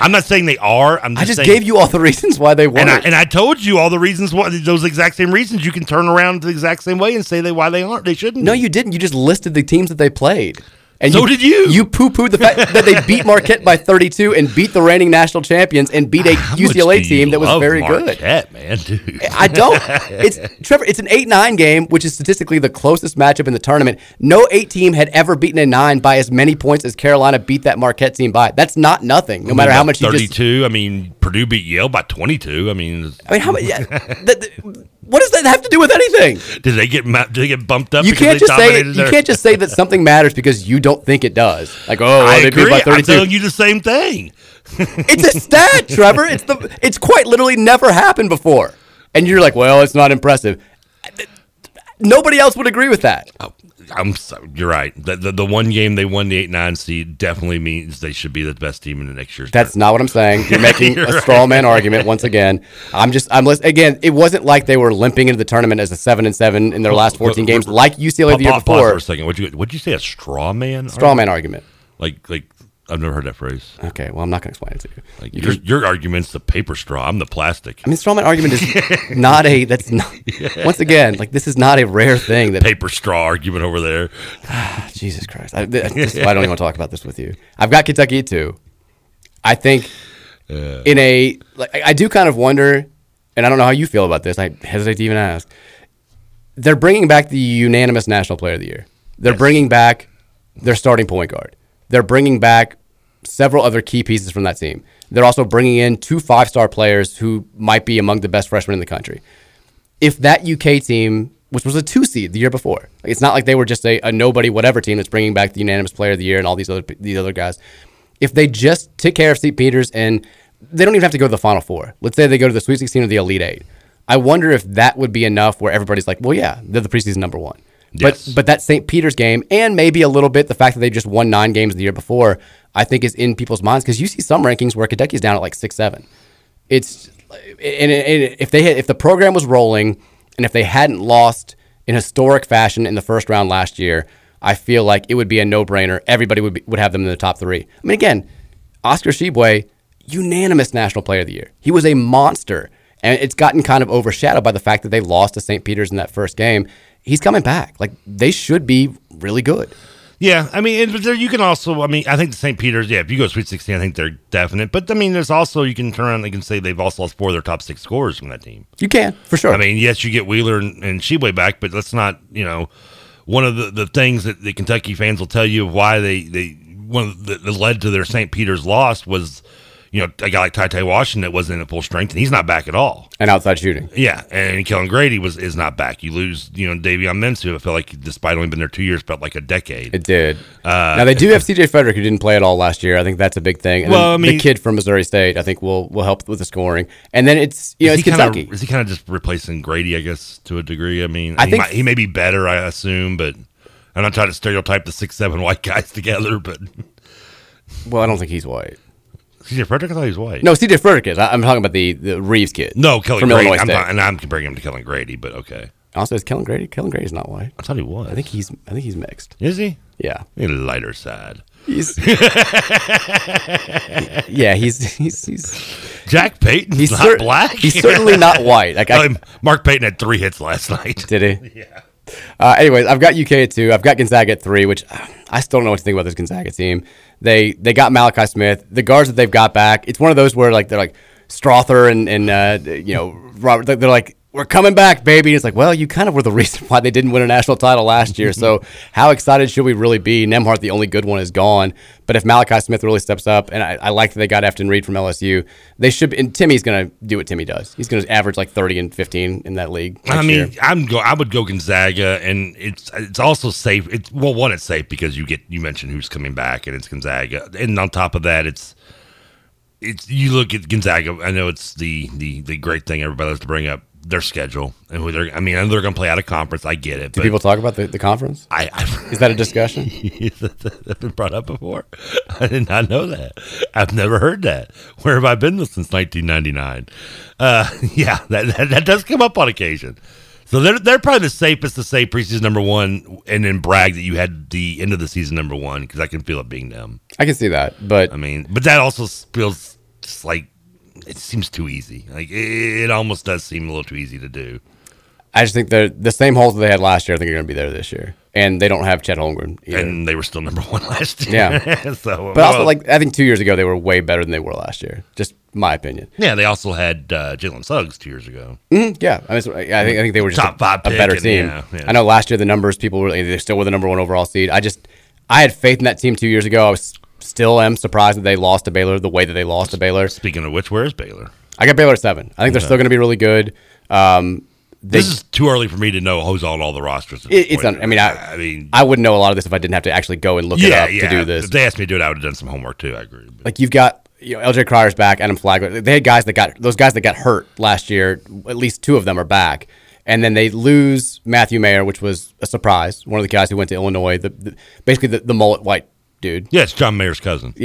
Speaker 4: I'm not saying they are. I'm just
Speaker 3: I just
Speaker 4: saying,
Speaker 3: gave you all the reasons why they weren't.
Speaker 4: and I, and I told you all the reasons why those exact same reasons you can turn around the exact same way and say they why they aren't. They shouldn't.
Speaker 3: no, you didn't. You just listed the teams that they played. And
Speaker 4: So did you.
Speaker 3: You poo pooed the fact that they beat Marquette by 32 and beat the reigning national champions and beat a
Speaker 4: How
Speaker 3: UCLA team that was very good.
Speaker 4: Marquette, man, dude.
Speaker 3: I don't. It's Trevor. It's an eight-nine game, which is statistically the closest matchup in the tournament. No eight team had ever beaten a nine by as many points as Carolina beat that Marquette team by. That's not nothing. No matter how much you just.
Speaker 4: thirty-two. I mean, Purdue beat Yale by twenty-two. I mean,
Speaker 3: I mean, how much? Yeah, that, that- what does that have to do with anything?
Speaker 4: did they get did they get bumped up?
Speaker 3: You can't just say you
Speaker 4: their-
Speaker 3: can't just say that something matters because you don't think it does. Like, oh, well,
Speaker 4: I
Speaker 3: they beat
Speaker 4: agree.
Speaker 3: by
Speaker 4: I'm telling you the same thing.
Speaker 3: it's a stat, Trevor. It's the. It's quite literally never happened before, and you're like, well, it's not impressive. Nobody else would agree with that.
Speaker 4: Oh, I'm so, you're right. The, the the one game they won the eight nine seed definitely means they should be the best team in the next year's.
Speaker 3: That's not what I'm saying. You're making
Speaker 4: You're
Speaker 3: a
Speaker 4: right.
Speaker 3: straw man argument once again. I'm just I'm lis- again. It wasn't like they were limping into the tournament as a seven and seven in their last 14 games, like UCLA the year
Speaker 4: Pause- pause
Speaker 3: before.
Speaker 4: for a second. What'd you what'd you say? A straw man?
Speaker 3: Straw man argument.
Speaker 4: Like like I've never heard that phrase.
Speaker 3: Okay, well I'm not going to explain it to you.
Speaker 4: Like
Speaker 3: You
Speaker 4: your,
Speaker 3: can-
Speaker 4: your argument's the paper straw. I'm the plastic.
Speaker 3: I mean, strawman argument is not a. That's not. Once again, like this is not a rare thing. That
Speaker 4: paper straw argument over there.
Speaker 3: Ah, Jesus Christ! I, I don't even want to talk about this with you. I've got Kentucky too. I think in a like I do kind of wonder, and I don't know how you feel about this. I hesitate to even ask. They're bringing back the unanimous National Player of the Year. They're bringing back their starting point guard. They're bringing back several other key pieces from that team. They're also bringing in two five-star players who might be among the best freshmen in the country. If that UK team, which was a two seed the year before, it's not like they were just a, a nobody whatever team that's bringing back the unanimous player of the year and all these other these other guys. If they just take care of St. Peter's and they don't even have to go to the Final Four. Let's say they go to the Sweet 16 or the Elite Eight. I wonder if that would be enough where everybody's like, well, yeah, they're the preseason number one.
Speaker 4: Yes.
Speaker 3: But but that St. Peter's game and maybe a little bit the fact that they just won nine games the year before, I think is in people's minds because you see some rankings where Kentucky's down at like six seven. It's and, and if they had, if the program was rolling and if they hadn't lost in historic fashion in the first round last year, I feel like it would be a no brainer. Everybody would be, would have them in the top three. I mean, again, Oscar Tshiebwe, unanimous National Player of the Year. He was a monster, and it's gotten kind of overshadowed by the fact that they lost to St. Peter's in that first game. He's coming back. Like they should be really good.
Speaker 4: Yeah, I mean, but there, you can also, I mean, I think the St. Peter's, yeah, if you go Sweet 16, I think they're definite. But I mean, there's also, you can turn around and you can say they've also lost four of their top six scorers from that team.
Speaker 3: You can, for sure.
Speaker 4: I mean, yes, you get Wheeler and, and Tshiebwe back, but let's not, you know, one of the, the things that the Kentucky fans will tell you of why they, they one of the, that led to their St. Peter's loss was, you know, a guy like Ty Ty Washington that wasn't at full strength, and he's not back at all.
Speaker 3: And outside shooting.
Speaker 4: Yeah, and Kellan Grady was is not back. You lose, you know, Davion Mintz. I feel like, despite only been there two years, felt like a decade.
Speaker 3: It did.
Speaker 4: Uh,
Speaker 3: now they do have CJ Frederick who didn't play at all last year. I think that's a big thing. And
Speaker 4: Well, I mean-
Speaker 3: the kid from Missouri State, I think will will help with the scoring. And then it's you know it's
Speaker 4: he kinda- is he kind of just replacing Grady? I guess to a degree. I mean,
Speaker 3: I
Speaker 4: he,
Speaker 3: think-
Speaker 4: might, he may be better. I assume, but I'm not trying to stereotype the six seven white guys together. But
Speaker 3: Well, I don't think he's white.
Speaker 4: CJ Frederick, I thought he was white.
Speaker 3: No, CJ Frederick is. I- I'm talking about the, the Reeves kid.
Speaker 4: no, Kellan
Speaker 3: from
Speaker 4: Grady.
Speaker 3: Illinois
Speaker 4: I'm
Speaker 3: State.
Speaker 4: not, and I'm comparing him to Kellan Grady, but okay.
Speaker 3: Also, is Kellan Grady? Kellan Grady's not white.
Speaker 4: I thought he was.
Speaker 3: I think he's. I think he's mixed.
Speaker 4: Is he?
Speaker 3: Yeah.
Speaker 4: A lighter side.
Speaker 3: He's. yeah, he's he's he's
Speaker 4: Jack Payton's
Speaker 3: He's
Speaker 4: not
Speaker 3: cer-
Speaker 4: black.
Speaker 3: he's certainly not white. Like, I-
Speaker 4: Mark Payton had three hits last night.
Speaker 3: Did he? Yeah. Uh, anyways, I've got UK at two. I've got Gonzaga at three, which uh, I still don't know what to think about this Gonzaga team. They they got Malachi Smith. The guards that they've got back, it's one of those where like they're like Strawther and and uh, you know Robert. They're like we're coming back, baby. And it's like, well, you kind of were the reason why they didn't win a national title last year. So mm-hmm. how excited should we really be? Nembhard, the only good one, is gone. But if Malachi Smith really steps up, and I, I like that they got Efton Reid from LSU, they should. And Timmy's going to do what Timmy does. He's going to average like thirty and fifteen in that league.
Speaker 4: I mean,
Speaker 3: year.
Speaker 4: I'm go. I would go Gonzaga, and it's it's also safe. It's well, one, it's safe because you get you mentioned who's coming back, and it's Gonzaga, and on top of that, it's it's you look at Gonzaga. I know it's the the the great thing everybody loves to bring up their schedule and who they're. I mean, they're going to play out of conference. I get it.
Speaker 3: Do people talk about the, the conference?
Speaker 4: I, I
Speaker 3: Is that a discussion?
Speaker 4: That's been brought up before. I did not know that. I've never heard that. Where have I been since 1999? Uh, yeah, that, that that does come up on occasion. So they're they're probably the safest to say preseason number one, and then brag that you had the end of the season number one because I can feel it being them.
Speaker 3: I can see that, but
Speaker 4: I mean, but that also feels just like it seems too easy. Like it, it almost does seem a little too easy to do.
Speaker 3: I just think they're the same holes that they had last year. I think are going to be there this year, and they don't have Chet Holmgren. Either.
Speaker 4: And they were still number one last year.
Speaker 3: Yeah.
Speaker 4: so,
Speaker 3: but also, like I think two years ago they were way better than they were last year. Just my opinion.
Speaker 4: Yeah, they also had uh, Jalen Suggs two years ago.
Speaker 3: Mhm, yeah, I, mean, I think I think they were just
Speaker 4: Top
Speaker 3: a,
Speaker 4: five
Speaker 3: a better
Speaker 4: and-
Speaker 3: team.
Speaker 4: yeah, yeah.
Speaker 3: I know last year the numbers people were they still were the number one overall seed. I just I had faith in that team two years ago. I was still am surprised that they lost to Baylor the way that they lost to Baylor.
Speaker 4: Speaking of which, where is Baylor?
Speaker 3: I got Baylor at seven. I think they're still going to be really good. Um, they,
Speaker 4: this is too early for me to know who's on all the rosters.
Speaker 3: It's. Un, I mean, I,
Speaker 4: I mean,
Speaker 3: I wouldn't know a lot of this if I didn't have to actually go and look it up
Speaker 4: yeah.
Speaker 3: to do this.
Speaker 4: If they asked me to do it, I would have done some homework too. I agree.
Speaker 3: Like you've got you know LJ Cryer's back, Adam Flagler. They had guys that got those guys that got hurt last year. At least two of them are back, and then they lose Matthew Mayer, which was a surprise. One of the guys who went to Illinois, the, the basically the, the mullet white dude.
Speaker 4: Yeah, it's John Mayer's cousin.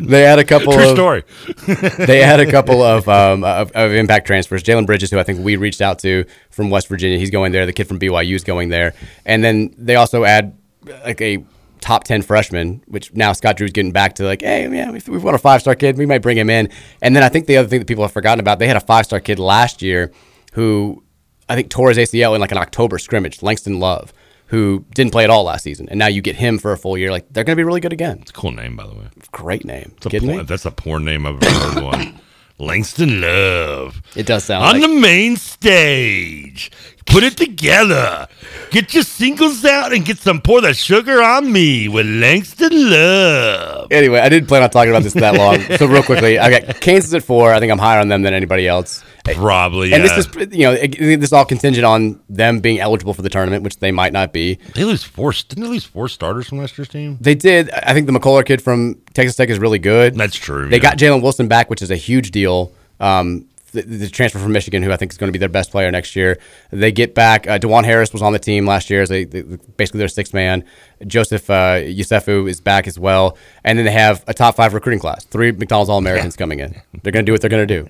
Speaker 3: they had a couple
Speaker 4: True
Speaker 3: of
Speaker 4: story.
Speaker 3: they had a couple of, um, of of impact transfers. Jalen Bridges, who I think we reached out to from West Virginia, he's going there. The kid from BYU is going there, and then they also add like a top ten freshman, which now Scott Drew's getting back to like, hey, yeah, we've, we've got a five star kid, we might bring him in. And then I think the other thing that people have forgotten about, they had a five star kid last year who I think tore his ACL in like an October scrimmage, Langston Love. Who didn't play at all last season, and now you get him for a full year. Like they're going to be really good again.
Speaker 4: It's a cool name, by the way.
Speaker 3: Great name.
Speaker 4: It's a
Speaker 3: Kidding
Speaker 4: porn,
Speaker 3: me?
Speaker 4: That's a porn name I've ever heard one. Langston Love.
Speaker 3: It does sound
Speaker 4: on
Speaker 3: like-
Speaker 4: the main stage. Put it together. Get your singles out and get some pour the sugar on me with Langston Love.
Speaker 3: Anyway, I didn't plan on talking about this that long. so real quickly, I got Kansas at four. I think I'm higher on them than anybody else.
Speaker 4: Probably.
Speaker 3: And
Speaker 4: yeah.
Speaker 3: this is, you know, this is all contingent on them being eligible for the tournament, which they might not be.
Speaker 4: They lose four. Didn't they lose four starters from last year's team?
Speaker 3: They did. I think the McCullar kid from Texas Tech is really good.
Speaker 4: That's true.
Speaker 3: They
Speaker 4: yeah.
Speaker 3: got Jalen Wilson back, which is a huge deal. Um, the, the transfer from Michigan, who I think is going to be their best player next year. They get back. Uh, Dajuan Harris was on the team last year as a, they, basically their sixth man. Joseph uh, Yesufu is back as well. And then they have a top five recruiting class. Three McDonald's All Americans coming in. They're going to do what they're going to do.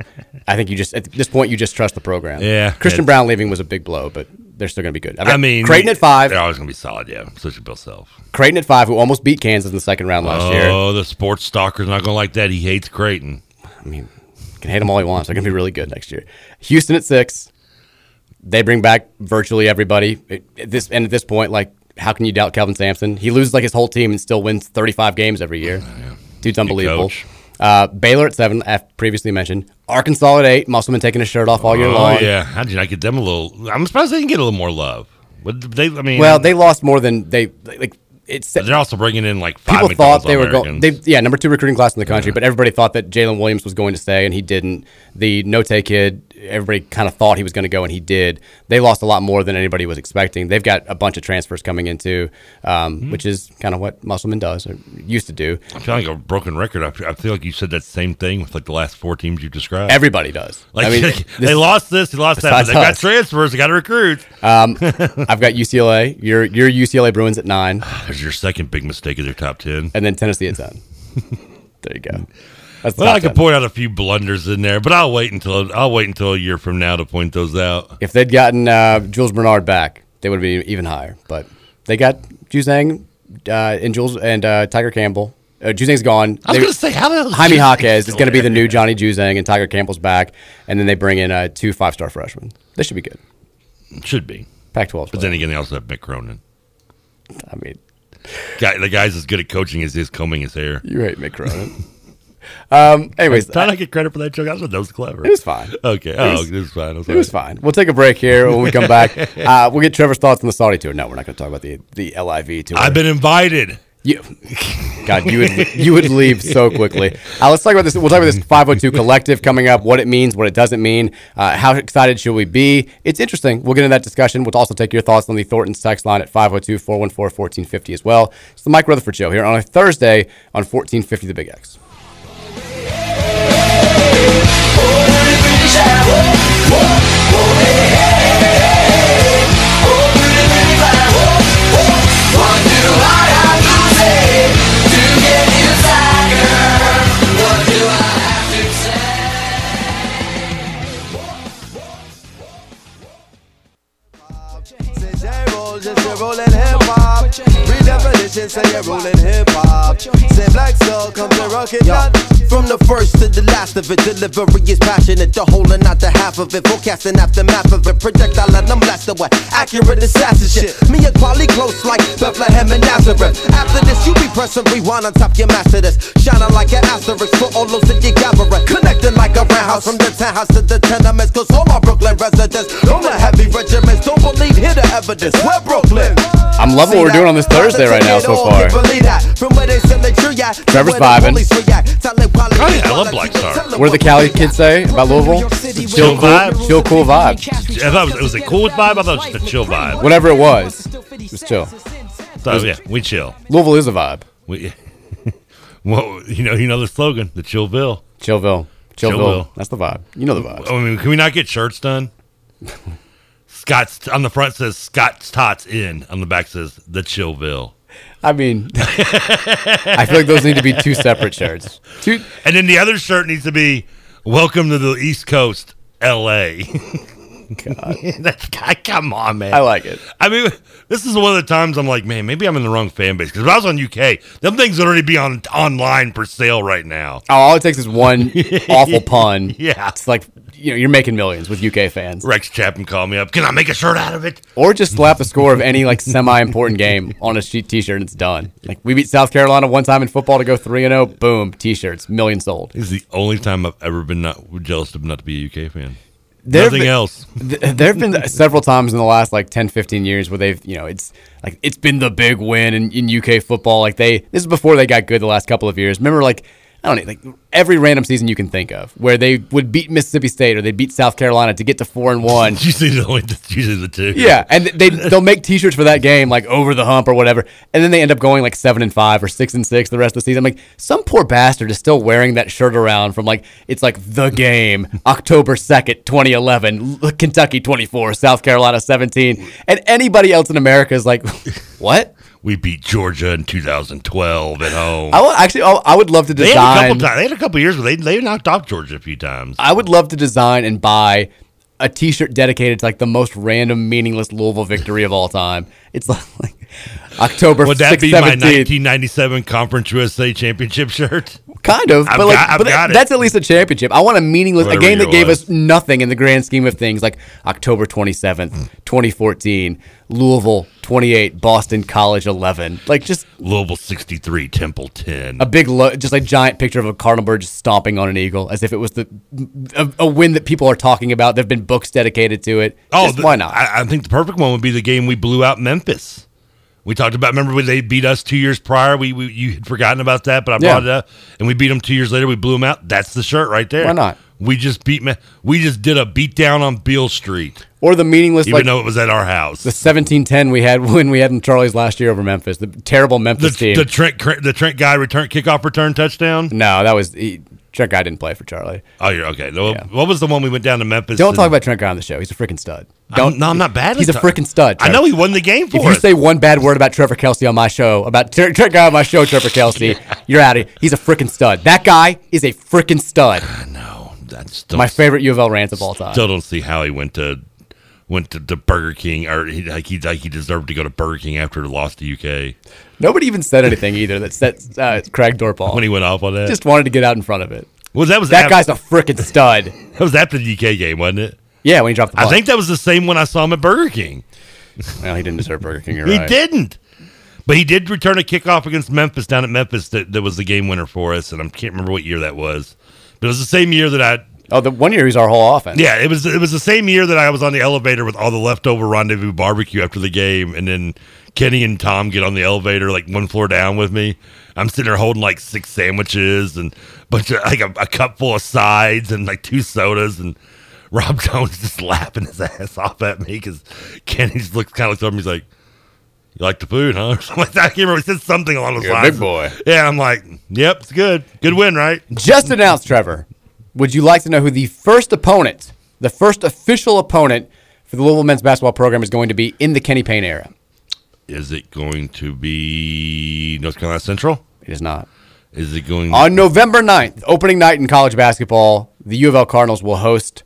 Speaker 3: I think you just, at this point, you just trust the program.
Speaker 4: Yeah.
Speaker 3: Christian Braun leaving was a big blow, but they're still going to be good.
Speaker 4: I mean,
Speaker 3: Creighton at five.
Speaker 4: They're always going to be solid, yeah. Especially Bill Self.
Speaker 3: Creighton at five, who almost beat Kansas in the second round last year.
Speaker 4: Oh, the sports stalker's not going to like that. He hates Creighton.
Speaker 3: I mean, can hate them all he wants. They're going to be really good next year. Houston at six. They bring back virtually everybody. At this and at this point, like, how can you doubt Kelvin Sampson? He loses like his whole team and still wins 35 games every year. Dude's unbelievable. Uh, Baylor at seven, as previously mentioned. Arkansas at eight. Musselman taking his shirt off all year
Speaker 4: oh,
Speaker 3: long.
Speaker 4: yeah. How did you not get them a little? I'm surprised they didn't get a little more love. But they, I mean,
Speaker 3: Well, they lost more than they like. It's
Speaker 4: But they're also bringing in like five
Speaker 3: people thought they were going. They yeah, number two recruiting class in the country, but everybody thought that Jaylin Williams was going to stay, and he didn't. The Notae kid, everybody kind of thought he was going to go, and he did. They lost a lot more than anybody was expecting. They've got a bunch of transfers coming in too, um,
Speaker 4: Hmm.
Speaker 3: which is kind of what Musselman does or used to do.
Speaker 4: I feel like a broken record. I feel, like you said that same thing with like the last four teams you described.
Speaker 3: Everybody does.
Speaker 4: Like
Speaker 3: I mean,
Speaker 4: they
Speaker 3: this-
Speaker 4: lost this, they lost that, they got transfers, they got to recruit.
Speaker 3: Um, I've got UCLA. Your your UCLA Bruins at nine,
Speaker 4: There's your second big mistake of their top ten.
Speaker 3: and then Tennessee at ten. there you go. That's
Speaker 4: Well, I could point out a few blunders in there, but I'll wait until I'll wait until a year from now to point those out.
Speaker 3: If they'd gotten uh, Jules Bernard back, they would have been even higher. But they got Juzang uh, and Jules and uh, Tiger Campbell. Uh, Juzang's gone.
Speaker 4: I was going to say, how the hell is
Speaker 3: Jaime Jaquez is going to be the new Johnny Juzang, and Tiger Campbell's back. And then they bring in uh, two five star freshmen. This should be good.
Speaker 4: Should be.
Speaker 3: Pac 12.
Speaker 4: But then again, they also have Mick Cronin.
Speaker 3: I mean,
Speaker 4: Guy, the guy's as good at coaching as he is combing his hair.
Speaker 3: you hate Mick Cronin. Um, anyways,
Speaker 4: Try not to get credit for that joke. I thought that was clever.
Speaker 3: It was fine.
Speaker 4: Okay.
Speaker 3: It
Speaker 4: Oh,
Speaker 3: was-
Speaker 4: it was fine.
Speaker 3: It was fine. We'll take a break here when we come back. Uh, we'll get Trevor's thoughts on the Saudi tour. No, we're not going to talk about the the LIV tour.
Speaker 4: I've been invited.
Speaker 3: You, God, you would you would leave so quickly. Uh, let's talk about this. We'll talk about this 502 collective coming up. What it means, what it doesn't mean. Uh, how excited should we be? It's interesting. We'll get into that discussion. We'll also take your thoughts on the Thornton's text line at 502-414-1450 as well. It's the Mike Rutherford Show here on a Thursday on 1450 The Big X. Oh, oh, oh, hey, hey.
Speaker 5: Redefinition, say you're rolling hip hop. Say black soul comes to rocket yacht. From the first to the last of it, delivery is passionate. The whole and not the half of it. Forecasting aftermath of it. Projectile let them blast away. Accurate assassin shit. Me and quality close like Bethlehem and Nazareth. After this, you be pressing rewind on top your master this. Shining like an asterisk for all those that you gather. Connecting like a roundhouse from the townhouse to the tenements. Cause all my Brooklyn residents, all the heavy regiments, don't believe, hear the evidence. We're Brooklyn.
Speaker 3: I'm loving what we're doing on this Thursday right now so far. Trevor's vibing.
Speaker 5: Oh
Speaker 4: yeah, I love Black Star.
Speaker 3: What did the Cali kids say about Louisville?
Speaker 4: Chill
Speaker 3: cool,
Speaker 4: vibe?
Speaker 3: chill, cool vibe.
Speaker 4: I thought it was, it was a cool vibe. I thought it was just a chill vibe.
Speaker 3: Whatever it was, it was chill.
Speaker 4: So, yeah, we chill.
Speaker 3: Louisville is a vibe.
Speaker 4: We, well, you know, you know the slogan, the Chillville.
Speaker 3: Chillville. Chillville.
Speaker 4: Chillville.
Speaker 3: That's the vibe. You know the vibe.
Speaker 4: I mean, can we not get shirts done? Scott's on the front says Scott's Tots in. On the back says the Chillville.
Speaker 3: I mean, I feel like those need to be two separate shirts. Two,
Speaker 4: and then the other shirt needs to be Welcome to the East Coast, L.A.
Speaker 3: God.
Speaker 4: Come on, man.
Speaker 3: I like it.
Speaker 4: I mean, this is one of the times I'm like, man, maybe I'm in the wrong fan base because if I was on UK, them things would already be on online for sale right now.
Speaker 3: Oh, all it takes is one awful pun.
Speaker 4: Yeah.
Speaker 3: It's like you know, you're making millions with UK fans.
Speaker 4: Rex Chapman called me up. Can I make a shirt out of it?
Speaker 3: Or just slap the score of any like semi-important game on a sheet T-shirt and it's done. Like we beat South Carolina one time in football to go three and zero. Boom, T-shirts, million sold.
Speaker 4: This is the only time I've ever been not jealous of not to be a UK fan.
Speaker 3: There
Speaker 4: Nothing
Speaker 3: been,
Speaker 4: else.
Speaker 3: Th- there have been several times in the last like 10, 15 years where they've, you know, it's like it's been the big win in, in UK football. Like they, this is before they got good the last couple of years. Remember, like I don't know, like every random season you can think of where they would beat Mississippi State or they beat South Carolina to get to four and one.
Speaker 4: usually the only, usually the two.
Speaker 3: Yeah, and they they'll make T-shirts for that game like over the hump or whatever, and then they end up going like seven and five or six and six the rest of the season. I'm like some poor bastard is still wearing that shirt around from like it's like the game October second, 2011, Kentucky 24, South Carolina 17, and anybody else in America is like, what?
Speaker 4: We beat Georgia in 2012 at home.
Speaker 3: I will, actually, I I would love to
Speaker 4: They
Speaker 3: design.
Speaker 4: had a couple times. They had a couple years where they they knocked off Georgia a few times.
Speaker 3: I would love to design and buy a T-shirt dedicated to like the most random, meaningless Louisville victory of all time. It's like, like October.
Speaker 4: Would that
Speaker 3: 6th,
Speaker 4: be my 1997 Conference USA championship shirt?
Speaker 3: Kind of,
Speaker 4: I've
Speaker 3: but like,
Speaker 4: got-
Speaker 3: but that's at least a championship. I want a meaningless,
Speaker 4: Whatever
Speaker 3: a game that gave
Speaker 4: was.
Speaker 3: us nothing in the grand scheme of things, like October twenty seventh, hmm. twenty fourteen, Louisville twenty eight, Boston College eleven, like just
Speaker 4: Louisville 63, Temple 10.
Speaker 3: a big, lo- just like giant picture of a cardinal bird just stomping on an eagle, as if it was the a, a win that people are talking about. There've been books dedicated to it.
Speaker 4: Oh,
Speaker 3: Just
Speaker 4: the-
Speaker 3: why not?
Speaker 4: I, I think the perfect one would be the game we blew out Memphis. We talked about. Remember when they beat us two years prior? We, we you had forgotten about that, but I
Speaker 3: Yeah.
Speaker 4: brought it up, and we beat them two years later. We blew them out. That's the shirt right there.
Speaker 3: Why not?
Speaker 4: We just beat. We just did a beat down on Beale Street,
Speaker 3: or the meaningless,
Speaker 4: even
Speaker 3: like
Speaker 4: though it was at our house.
Speaker 3: the seventeen ten we had when we had in Charlie's last year over Memphis, the terrible
Speaker 4: The,
Speaker 3: Memphis team.
Speaker 4: the Trent the Trent guy return kickoff return touchdown.
Speaker 3: no, that was he, Trent Guy didn't play for Charlie.
Speaker 4: Oh, you're okay. No, What was the one we went down to Memphis?
Speaker 3: Don't
Speaker 4: and-
Speaker 3: talk about Trent Guy on the show. He's a freaking stud.
Speaker 4: I'm-
Speaker 3: Don't.
Speaker 4: no, I'm not bad.
Speaker 3: He's a freaking stud.
Speaker 4: I know he won the game for
Speaker 3: If you say one bad word about Trevor Kelsey on my show, about Tre- Trent Guy on my show, Trevor Kelsey, you're out of here. He's a freaking stud. That guy is a freaking stud.
Speaker 4: no, that's
Speaker 3: My favorite U of L rant of all time.
Speaker 4: Still don't see how he went to went to, to Burger King or he, like he like he deserved to go to Burger King after the loss to UK
Speaker 3: Nobody even said anything either that set uh, Craig Dorpaul.
Speaker 4: when he went off on that.
Speaker 3: just wanted to get out in front of it.
Speaker 4: well, that was
Speaker 3: That
Speaker 4: af-
Speaker 3: guy's a freaking stud.
Speaker 4: that was after the UK game, wasn't it?
Speaker 3: Yeah, when he dropped the
Speaker 4: I think that was the same one I saw him at Burger King.
Speaker 3: well, he didn't deserve Burger King.
Speaker 4: He
Speaker 3: right.
Speaker 4: didn't. But he did return a kickoff against Memphis down at Memphis that, that was the game winner for us, and I can't remember what year that was. But it was the same year that I
Speaker 3: Oh, the one year he was our whole offense.
Speaker 4: Yeah, it was it was the same year that I was on the elevator with all the leftover rendezvous barbecue after the game, and then Kenny and Tom get on the elevator like one floor down with me. I'm sitting there holding like six sandwiches and a bunch of like a, a cup full of sides and like two sodas, and Rob Jones just laughing his ass off at me because Kenny just looks kind of looks over me. He's like, "You like the food, huh?" Or something like that. I can't remember. He said something along those
Speaker 3: You're a
Speaker 4: lines.
Speaker 3: big boy.
Speaker 4: Yeah, I'm like, "Yep, it's good. Good win, right?"
Speaker 3: Just announced, Trevor. Would you like to know who the first opponent, the first official opponent for the Louisville men's basketball program is going to be in the Kenny Payne era?
Speaker 4: Is it going to be North Carolina Central?
Speaker 3: It is not.
Speaker 4: Is it going
Speaker 3: On November 9th, opening night in college basketball, the U of L Cardinals will host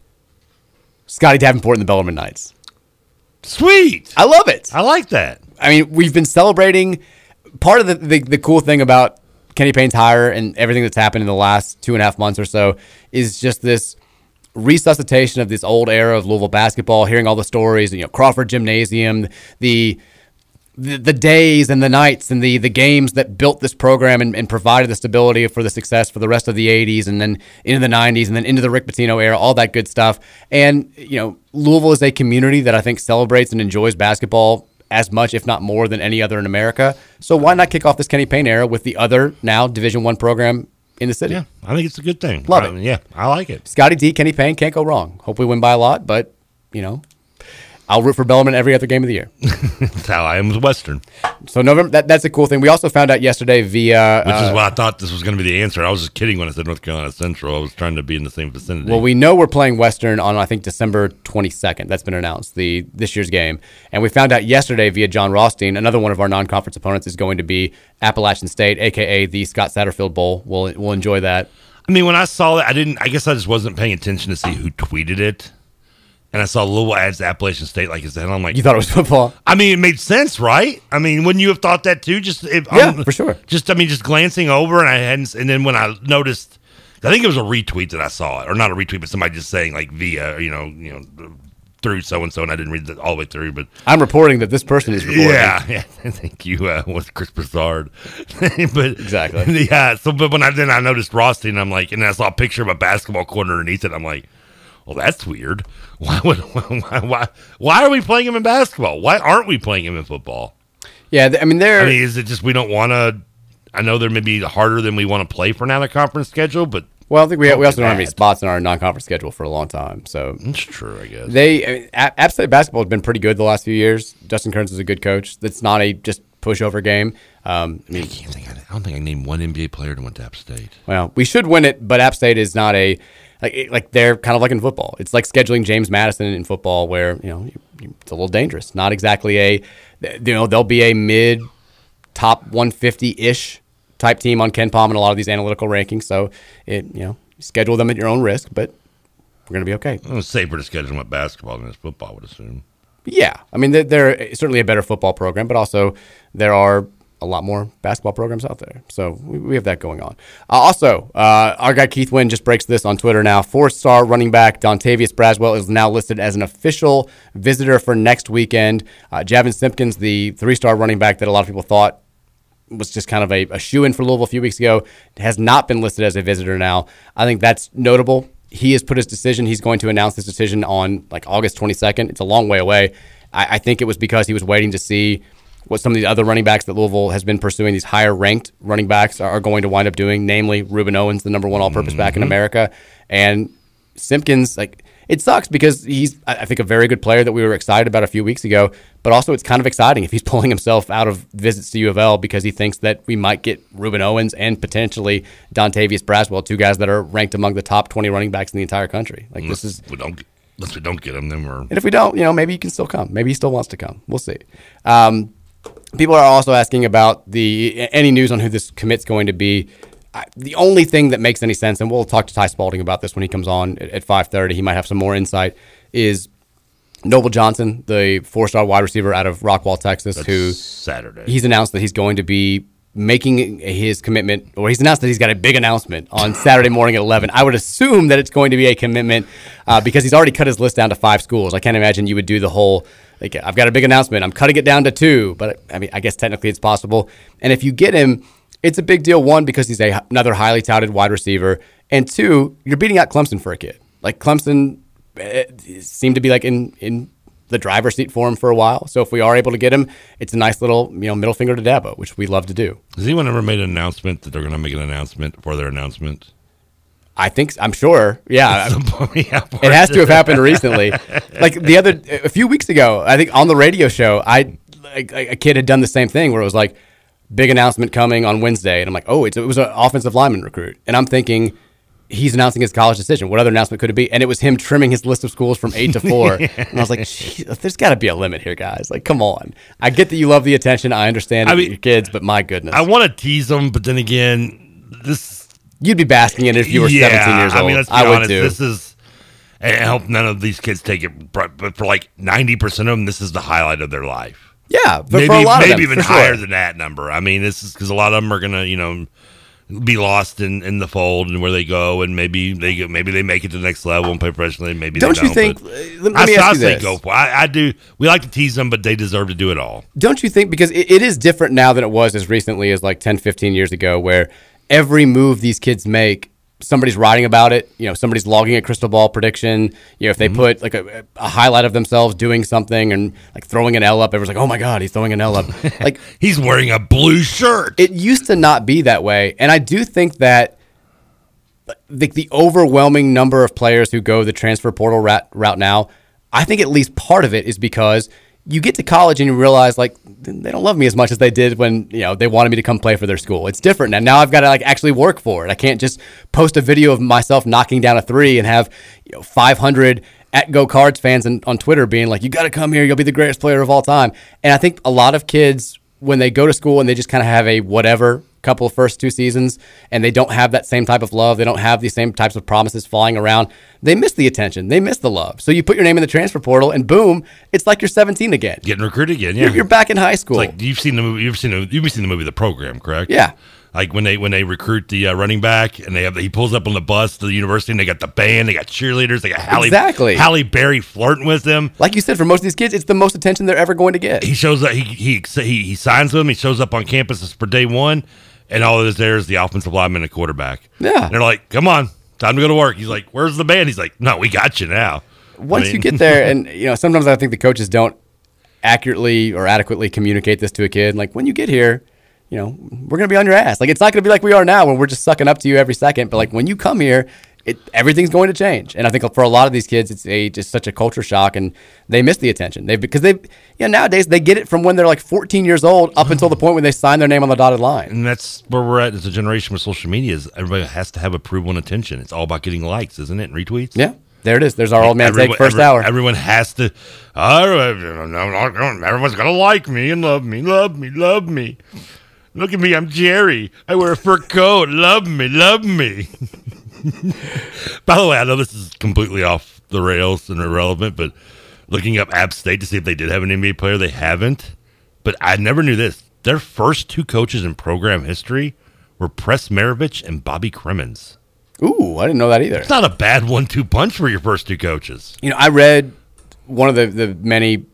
Speaker 3: Scotty Davenport and the Bellarmine Knights.
Speaker 4: Sweet.
Speaker 3: I love it.
Speaker 4: I like that.
Speaker 3: I mean, we've been celebrating. Part of the, the, the cool thing about Kenny Payne's hire and everything that's happened in the last two and a half months or so is just this resuscitation of this old era of Louisville basketball, hearing all the stories, you know, Crawford Gymnasium, the the, the days and the nights and the the games that built this program and, and provided the stability for the success for the rest of the 80s and then into the 90s and then into the Rick Pitino era, all that good stuff. And, you know, Louisville is a community that I think celebrates and enjoys basketball as much, if not more, than any other in America. So why not kick off this Kenny Payne era with the other now Division One program in the city?
Speaker 4: Yeah, I think it's a good thing.
Speaker 3: Love
Speaker 4: I-
Speaker 3: it.
Speaker 4: Yeah, I like it.
Speaker 3: Scotty D, Kenny Payne can't go wrong. Hope we win by a lot, but you know, I'll root for Bellarmine every other game of the year.
Speaker 4: That's how I am with Western.
Speaker 3: So November, that, that's a cool thing. We also found out yesterday via,
Speaker 4: Which
Speaker 3: uh,
Speaker 4: is why I thought this was going to be the answer. I was just kidding when I said North Carolina Central. I was trying to be in the same vicinity.
Speaker 3: Well, we know we're playing Western on I think December 22nd. That's been announced the this year's game, and we found out yesterday via Jon Rothstein, another one of our non-conference opponents is going to be Appalachian State, aka the Scott Satterfield Bowl. We'll we'll enjoy that.
Speaker 4: I mean, when I saw that, I didn't. I guess I just wasn't paying attention to see who tweeted it, and I saw little ads to Appalachian State like his head. I'm like,
Speaker 3: You thought it was football?
Speaker 4: I mean, it made sense, right? I mean, wouldn't you have thought that too? Just if,
Speaker 3: Yeah,
Speaker 4: um,
Speaker 3: for sure.
Speaker 4: Just I mean, just glancing over, and I hadn't. And then when I noticed, I think it was a retweet that I saw it, or not a retweet, but somebody just saying like via, you know, you know, through so and so, and I didn't read it all the way through, but
Speaker 3: I'm reporting that this person is reporting.
Speaker 4: yeah, yeah. Thank you. Uh, was Chris Broussard, but
Speaker 3: Exactly.
Speaker 4: Yeah. So, but when I then I noticed Rothstein, I'm like, and I saw a picture of a basketball court underneath it. I'm like, well, that's weird. Why would why why, why are we playing him in basketball? Why aren't we playing him in football?
Speaker 3: Yeah, I mean they're
Speaker 4: I mean, is it just we don't want to? I know they're maybe harder than we want to play for now the conference schedule, but
Speaker 3: well, I think we, we also don't have any spots in our non-conference schedule for a long time. So
Speaker 4: it's true, I guess.
Speaker 3: They I mean, App State basketball has been pretty good the last few years. Dustin Kerns is a good coach. That's not a just pushover game. Um, I mean,
Speaker 4: I can't think. I don't think I named one NBA player that went to App State.
Speaker 3: Well, we should win it, but App State is not a like like they're kind of like in football. It's like scheduling James Madison in football, where you know it's a little dangerous. Not exactly a you know they'll be a mid top 150 ish type team on KenPom and a lot of these analytical rankings. So it you know schedule them at your own risk, but we're gonna be okay.
Speaker 4: It's safer to schedule them at basketball than it's football. I would assume.
Speaker 3: Yeah, I mean they're, they're certainly a better football program, but also there are a lot more basketball programs out there. So we, we have that going on. Uh, also, uh, our guy Keith Wynn just breaks this on Twitter now. Four-star running back Dontavius Braswell is now listed as an official visitor for next weekend. Uh, Javin Simpkins, the three-star running back that a lot of people thought was just kind of a, a shoe in for Louisville a few weeks ago, has not been listed as a visitor now. I think that's notable. He has put his decision. He's going to announce his decision on like August 22nd. It's a long way away. I, I think it was because he was waiting to see what some of the other running backs that Louisville has been pursuing, these higher ranked running backs, are, going to wind up doing, namely Rueben Owens, the number one all purpose back in America. And Simpkins, like, it sucks because he's, I think, a very good player that we were excited about a few weeks ago. But also, it's kind of exciting if he's pulling himself out of visits to U of L because he thinks that we might get Rueben Owens and potentially Dontavius Braswell, two guys that are ranked among the top 20 running backs in the entire country. Like,
Speaker 4: Unless
Speaker 3: this is
Speaker 4: we don't. Unless we don't get them, then we're.
Speaker 3: and if we don't, you know, maybe he can still come. Maybe he still wants to come. We'll see. Um, people are also asking about the any news on who this commit's going to be. I, the only thing that makes any sense, and we'll talk to Ty Spalding about this when he comes on at, at five thirty. He might have some more insight. Is Noble Johnson, the four-star wide receiver out of Rockwall, Texas,
Speaker 4: That's
Speaker 3: who
Speaker 4: Saturday.
Speaker 3: he's announced that he's going to be making his commitment, or he's announced that he's got a big announcement on Saturday morning at 11. I would assume that it's going to be a commitment uh, because he's already cut his list down to five schools. I can't imagine you would do the whole, like, I've got a big announcement. I'm cutting it down to two, but I mean, I guess technically it's possible. And if you get him, it's a big deal. One, because he's a, another highly touted wide receiver, and two, you're beating out Clemson for a kid. Like Clemson eh, seemed to be like in in the driver's seat for him for a while. So if we are able to get him, it's a nice little you know middle finger to Dabo, which we love to do.
Speaker 4: Has anyone ever made an announcement that they're going to make an announcement for their announcement?
Speaker 3: I think I'm sure. Yeah,
Speaker 4: Yeah,
Speaker 3: it has to have happened recently. Like the other a few weeks ago, I think on the radio show, I like, a kid had done the same thing where it was like big announcement coming on Wednesday, and I'm like, oh, it's, it was an offensive lineman recruit, and I'm thinking. He's announcing his college decision. What other announcement could it be? And it was him trimming his list of schools from eight to four. And I was like, there's got to be a limit here, guys. Like, come on. I get that you love the attention. I understand
Speaker 4: I mean,
Speaker 3: your kids, but my goodness.
Speaker 4: I want to tease them, but then again, this
Speaker 3: You'd be basking in it if you were
Speaker 4: yeah,
Speaker 3: 17 years old.
Speaker 4: I mean, let's be
Speaker 3: I
Speaker 4: honest. This is. I hope none of these kids take it, but for like ninety percent of them, this is the highlight of their life.
Speaker 3: Yeah,
Speaker 4: maybe
Speaker 3: for a lot
Speaker 4: maybe
Speaker 3: them,
Speaker 4: even
Speaker 3: for sure.
Speaker 4: higher than that number. I mean, this is because a lot of them are gonna, you know, be lost in, in the fold and where they go, and maybe they get maybe they make it to the next level and play professionally. Maybe
Speaker 3: Don't
Speaker 4: they
Speaker 3: you
Speaker 4: don't,
Speaker 3: think-
Speaker 4: uh,
Speaker 3: let- let
Speaker 4: I,
Speaker 3: me ask
Speaker 4: I
Speaker 3: you this.
Speaker 4: go for. I, I do. We like to tease them, but they deserve to do it all.
Speaker 3: Don't you think? Because it, it is different now than it was as recently as like 10, 15 years ago, where every move these kids make, somebody's writing about it. You know, somebody's logging a crystal ball prediction. You know, if they
Speaker 4: Mm-hmm.
Speaker 3: put like a, a highlight of themselves doing something and like throwing an L up, everyone's like, oh my God, he's throwing an L up. like,
Speaker 4: He's wearing a blue shirt.
Speaker 3: it used to not be that way. And I do think that the, the overwhelming number of players who go the transfer portal route, route now, I think at least part of it is because you get to college and you realize like they don't love me as much as they did when you know they wanted me to come play for their school. It's different now. Now I've got to like actually work for it. I can't just post a video of myself knocking down a three and have you know 500 at Go Cards fans and, on Twitter being like, "You got to come here. You'll be the greatest player of all time." And I think a lot of kids when they go to school and they just kind of have a whatever couple of first two seasons and they don't have that same type of love, they don't have these same types of promises flying around, they miss the attention, they miss the love. So you put your name in the transfer portal and boom, it's like you're 17 again.
Speaker 4: Getting recruited again, yeah.
Speaker 3: You're, you're back in high school.
Speaker 4: It's like you've seen the movie. You've seen the, you've seen the movie The Program, correct?
Speaker 3: Yeah.
Speaker 4: Like when they when they recruit the uh, running back and they have he pulls up on the bus to the university and they got the band, they got cheerleaders, they got Halle
Speaker 3: Exactly.
Speaker 4: Halle Berry flirting with them.
Speaker 3: Like you said, for most of these kids, it's the most attention they're ever going to get.
Speaker 4: He shows up. He he he, he signs with them. He shows up on campus for day one, and all that is there is the offensive lineman and quarterback.
Speaker 3: Yeah.
Speaker 4: And they're like, "Come on, time to go to work." He's like, "Where's the band?" He's like, "No, we got you now."
Speaker 3: Once
Speaker 4: I mean-
Speaker 3: you get there, and you know, sometimes I think the coaches don't accurately or adequately communicate this to a kid. Like when you get here, you know, we're gonna be on your ass. Like it's not gonna be like we are now, when we're just sucking up to you every second. But like when you come here, it everything's going to change. And I think for a lot of these kids, it's a just such a culture shock, and they miss the attention. They because they, you know, nowadays they get it from when they're like 14 years old up until the point when they sign their name on the dotted line.
Speaker 4: And that's where we're at as a generation with social media. Is everybody has to have approval and attention. It's all about getting likes, isn't it? And retweets.
Speaker 3: Yeah, there it is. There's our old man take first
Speaker 4: every-
Speaker 3: hour.
Speaker 4: Everyone has to. Oh, everyone's gonna like me and love me, love me, love me. Look at me, I'm Jerry. I wear a fur coat. Love me, love me. By the way, I know this is completely off the rails and irrelevant, but looking up App State to see if they did have an NBA player, they haven't. But I never knew this. Their first two coaches in program history were Press Maravich and Bobby Cremins.
Speaker 3: Ooh, I didn't know that either.
Speaker 4: It's not a bad one-two punch for your first two coaches.
Speaker 3: You know, I read one of the, the many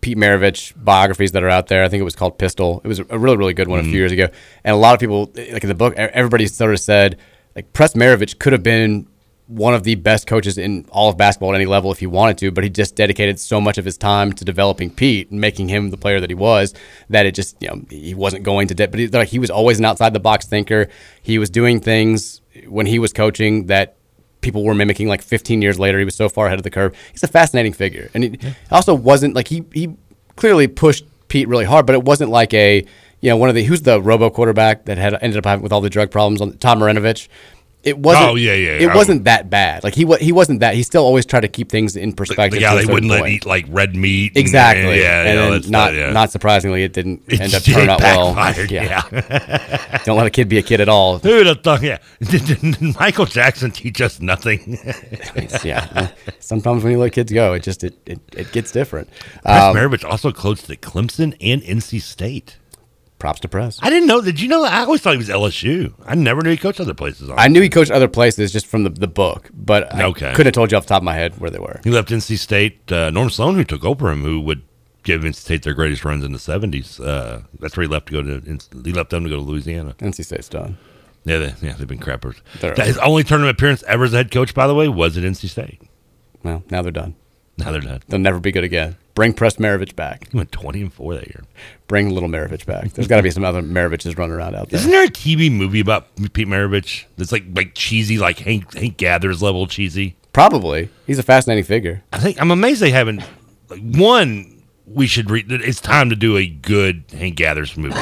Speaker 3: Pete Maravich biographies that are out there. I think it was called Pistol. It was a really, really good one a few mm. years ago. And a lot of people, like in the book, everybody sort of said, like, Press Maravich could have been one of the best coaches in all of basketball at any level if he wanted to, but he just dedicated so much of his time to developing Pete and making him the player that he was that it just, you know, he wasn't going to, de- but he, like, he was always an outside the box thinker. He was doing things when he was coaching that people were mimicking like 15 years later. He was so far ahead of the curve. He's a fascinating figure. And he also wasn't like he, he clearly pushed Pete really hard, but it wasn't like a, you know, one of the, who's the robo quarterback that had ended up having with all the drug problems on Todd Marinovich. It wasn't.
Speaker 4: Oh, yeah, yeah,
Speaker 3: It
Speaker 4: yeah.
Speaker 3: wasn't that bad. Like he he wasn't that. He still always tried to keep things in perspective.
Speaker 4: The guy they wouldn't let eat like red meat. and-
Speaker 3: Exactly.
Speaker 4: and- yeah,
Speaker 3: and
Speaker 4: you know,
Speaker 3: then not
Speaker 4: yeah.
Speaker 3: not surprisingly, it didn't
Speaker 4: It
Speaker 3: end up turning out well.
Speaker 4: backfired,
Speaker 3: Don't let a kid be a kid at all.
Speaker 4: Who would have thought? Yeah, did, Michael Jackson teach us nothing?
Speaker 3: yeah. Sometimes when you let kids go, it just it it, it gets different.
Speaker 4: Press
Speaker 3: Um,
Speaker 4: Maravich also coached at Clemson and NC State.
Speaker 3: Props to Press.
Speaker 4: I didn't know. Did you know? I always thought he was LSU. I never knew he coached other places.
Speaker 3: I knew he coached other places just from the, the book, but I
Speaker 4: Okay.
Speaker 3: couldn't have told you off the top of my head where they were.
Speaker 4: He left NC State. Uh, Norm Sloan, who took over him, who would give NC State their greatest runs in the seventies. Uh, that's where he left to go to. He left them to go to Louisiana.
Speaker 3: NC State's done.
Speaker 4: Yeah, they, yeah, they've been crappers.
Speaker 3: They're
Speaker 4: His only tournament appearance ever as a head coach, by the way, was at NC State.
Speaker 3: Well, now they're done.
Speaker 4: Now they're done.
Speaker 3: They'll never be good again. Bring Press Maravich back.
Speaker 4: He went twenty and four that year.
Speaker 3: Bring little Maravich back. There's got to be some other Maraviches running around out there.
Speaker 4: Isn't there a TV movie about Pete Maravich that's like like cheesy, like Hank Hank Gathers level cheesy?
Speaker 3: Probably. He's a fascinating figure.
Speaker 4: I think I'm amazed they haven't. Like, one, we should read. It's time to do a good Hank Gathers movie.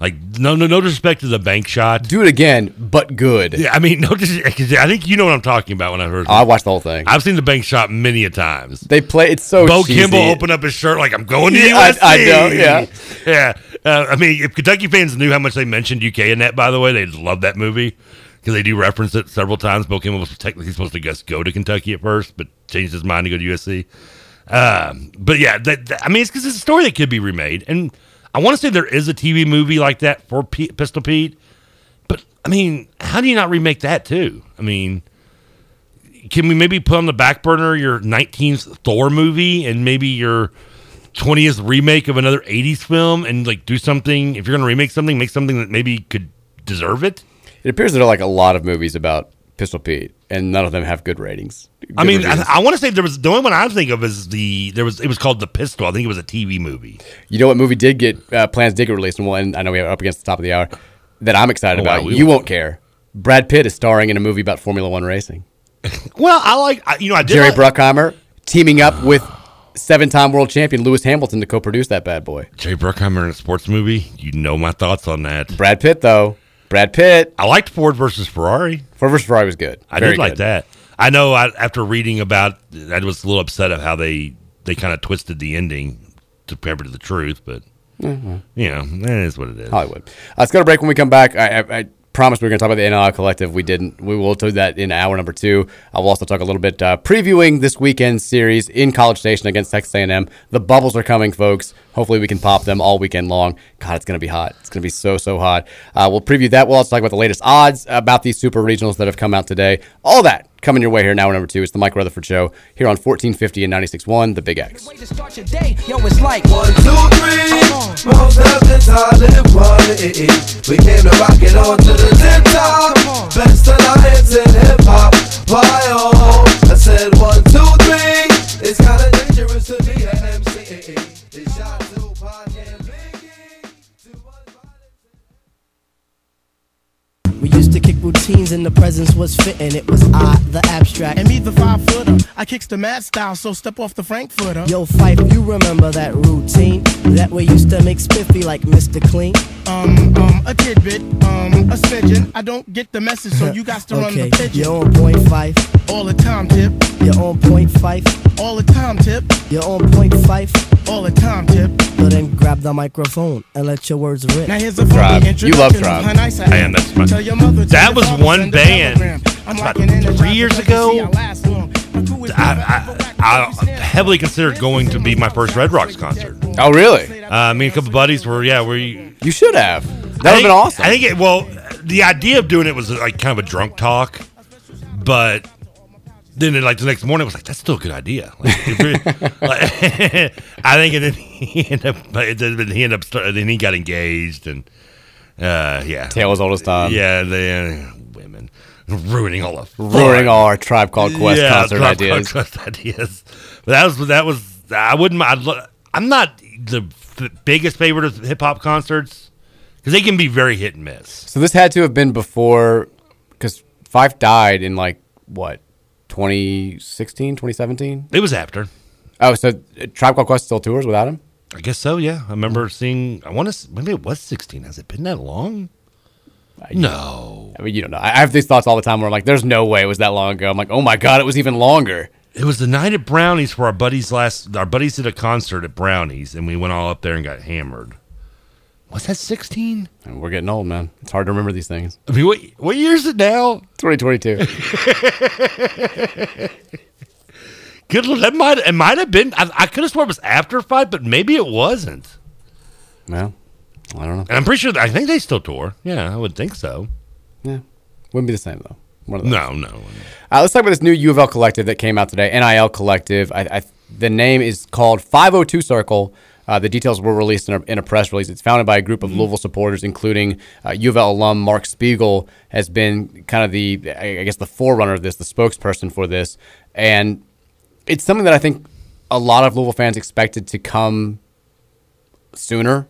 Speaker 4: Like no no no disrespect to the bank shot.
Speaker 3: Do it again, but good.
Speaker 4: Yeah, I mean no. dis- I think you know what I'm talking about when I heard.
Speaker 3: Oh, I watched the whole thing.
Speaker 4: I've seen the bank shot many a times.
Speaker 3: They play. It's so.
Speaker 4: Bo
Speaker 3: cheesy.
Speaker 4: Kimble opened up his shirt like I'm going to
Speaker 3: Yeah, I-
Speaker 4: USC.
Speaker 3: I know, yeah.
Speaker 4: yeah. Uh, I mean, if Kentucky fans knew how much they mentioned UK in that, by the way, they'd love that movie because they do reference it several times. Bo Kimble was technically supposed to just go to Kentucky at first, but changed his mind to go to USC. Um, but yeah, that, that- I mean, it's because it's a story that could be remade, and I want to say there is a TV movie like that for P- Pistol Pete. But I mean, how do you not remake that too? I mean, can we maybe put on the back burner your 19th Thor movie and maybe your 20th remake of another 80s film and like do something? If you're going to remake something, make something that maybe could deserve it.
Speaker 3: It appears there are like a lot of movies about Pistol Pete, and none of them have good ratings.
Speaker 4: I
Speaker 3: Good
Speaker 4: mean, I. I want to say there was the only one I think of is the there was it was called the Pistol. I think it was a TV movie.
Speaker 3: you know what movie did get uh, plans did get released, and one I know we are up against the top of the hour that I'm excited
Speaker 4: Oh,
Speaker 3: about.
Speaker 4: wow,
Speaker 3: you won't care. Brad Pitt is starring in a movie about Formula One racing.
Speaker 4: Well, I like I, you know I did
Speaker 3: Jerry
Speaker 4: like-
Speaker 3: Bruckheimer, teaming up with seven-time world champion Lewis Hamilton to co-produce that bad boy.
Speaker 4: Jay Bruckheimer in a sports movie. You know my thoughts on that.
Speaker 3: Brad Pitt, though. Brad Pitt.
Speaker 4: I liked Ford versus Ferrari.
Speaker 3: Ford versus Ferrari was good.
Speaker 4: I
Speaker 3: Very
Speaker 4: did like
Speaker 3: good.
Speaker 4: that. I know. I, after reading about, I was a little upset of how they they kind of twisted the ending to compare to the truth, but
Speaker 3: Mhm.
Speaker 4: you know, that is what it is.
Speaker 3: Hollywood. Uh, let's go to break when we come back. I, I, I promised we were going to talk about the NLI Collective. We didn't. We will do that in hour number two. I will also talk a little bit uh, previewing this weekend series in College Station against Texas A&M. The bubbles are coming, folks. Hopefully we can pop them all weekend long. God, it's going to be hot. It's going to be so, so hot. Uh, we'll preview that. We'll also talk about the latest odds about these super regionals that have come out today. All that coming your way here now, number two. It's the Mike Rutherford Show here on 1450 and 96.1, The Big X.
Speaker 6: Yo, it's like
Speaker 5: one, two, three. Most of the time, live quality. We came to rock it on to the tip top. Best alliance in hip hop. Why
Speaker 6: routines and the presence was fitting. It was I, the abstract.
Speaker 7: And me, the five footer. I kicks the mad style, so step off the Frankfurter.
Speaker 6: Yo, Phife, you remember that routine? That we used to make spiffy like Mr. Clean?
Speaker 7: Um, um, a tidbit, um, a smidgen. I don't get the message, so you got to run the pigeon.
Speaker 6: you're on point Phife.
Speaker 7: All the time, tip.
Speaker 6: You're on point Phife.
Speaker 7: All the time, tip.
Speaker 6: You're on point Phife.
Speaker 7: All the time, tip.
Speaker 6: So then grab the microphone and let your words rip.
Speaker 7: Now here's a
Speaker 4: Tribe.
Speaker 7: funny
Speaker 4: You love
Speaker 7: introduction
Speaker 4: Tribe.
Speaker 7: of how nice I
Speaker 4: I am, that's my-
Speaker 7: Tell your mother, tell
Speaker 4: That was
Speaker 7: father,
Speaker 4: one
Speaker 7: send
Speaker 4: band about
Speaker 7: locking in the
Speaker 4: three years ago.
Speaker 7: I last long. My crew is
Speaker 4: I, I, I heavily considered going to be my first Red Rocks concert.
Speaker 3: Oh, really?
Speaker 4: Uh, me and a couple buddies were, yeah, we.
Speaker 3: You should have. That
Speaker 4: I
Speaker 3: would have been awesome.
Speaker 4: I think it. Well, the idea of doing it was like kind of a drunk talk, but then like the next morning, it was like that's still a good idea. Like, like, I think, and then he ended up, then he ended up, then he got engaged, and uh, yeah,
Speaker 3: Tale as old as time.
Speaker 4: Yeah, they uh, women ruining all of
Speaker 3: Ruining all our Tribe Called Quest
Speaker 4: yeah,
Speaker 3: concert
Speaker 4: Tribe Called
Speaker 3: ideas.
Speaker 4: Quest ideas. But that was that was I wouldn't. I'd, I'm not the f- biggest favorite of hip hop concerts because they can be very hit and miss.
Speaker 3: So this had to have been before, because Phife died in like what, 2016, 2017?
Speaker 4: It was after.
Speaker 3: Oh, so uh, Tribe Called Quest still tours without him?
Speaker 4: I guess so. Yeah, I remember seeing. I want to. Maybe it was 16. Has it been that long? No.
Speaker 3: I mean, you don't know. I have these thoughts all the time where I'm like, there's no way it was that long ago. I'm like, oh my God, it was even longer.
Speaker 4: It was the night at Brownies for our buddies last. Our buddies did a concert at Brownies, and we went all up there and got hammered. Was that 16?
Speaker 3: And we're getting old, man. It's hard to remember these things.
Speaker 4: I mean, what what year is it now?
Speaker 3: 2022.
Speaker 4: Good. That might it might have been. I, I could have sworn it was after five, but maybe it wasn't.
Speaker 3: well, I don't know.
Speaker 4: And I'm pretty sure. I think they still tour. Yeah, I would think so.
Speaker 3: Yeah. Wouldn't be the same, though. One of those.
Speaker 4: No, no.
Speaker 3: Uh, let's talk about this new U of L collective that came out today. NIL collective. I, I, the name is called 502 Circle. Uh, the details were released in a, in a press release. It's founded by a group of Louisville supporters, including uh, U of L alum Mark Spiegel, has been kind of the, I I guess, the forerunner of this, the spokesperson for this, and it's something that I think a lot of Louisville fans expected to come sooner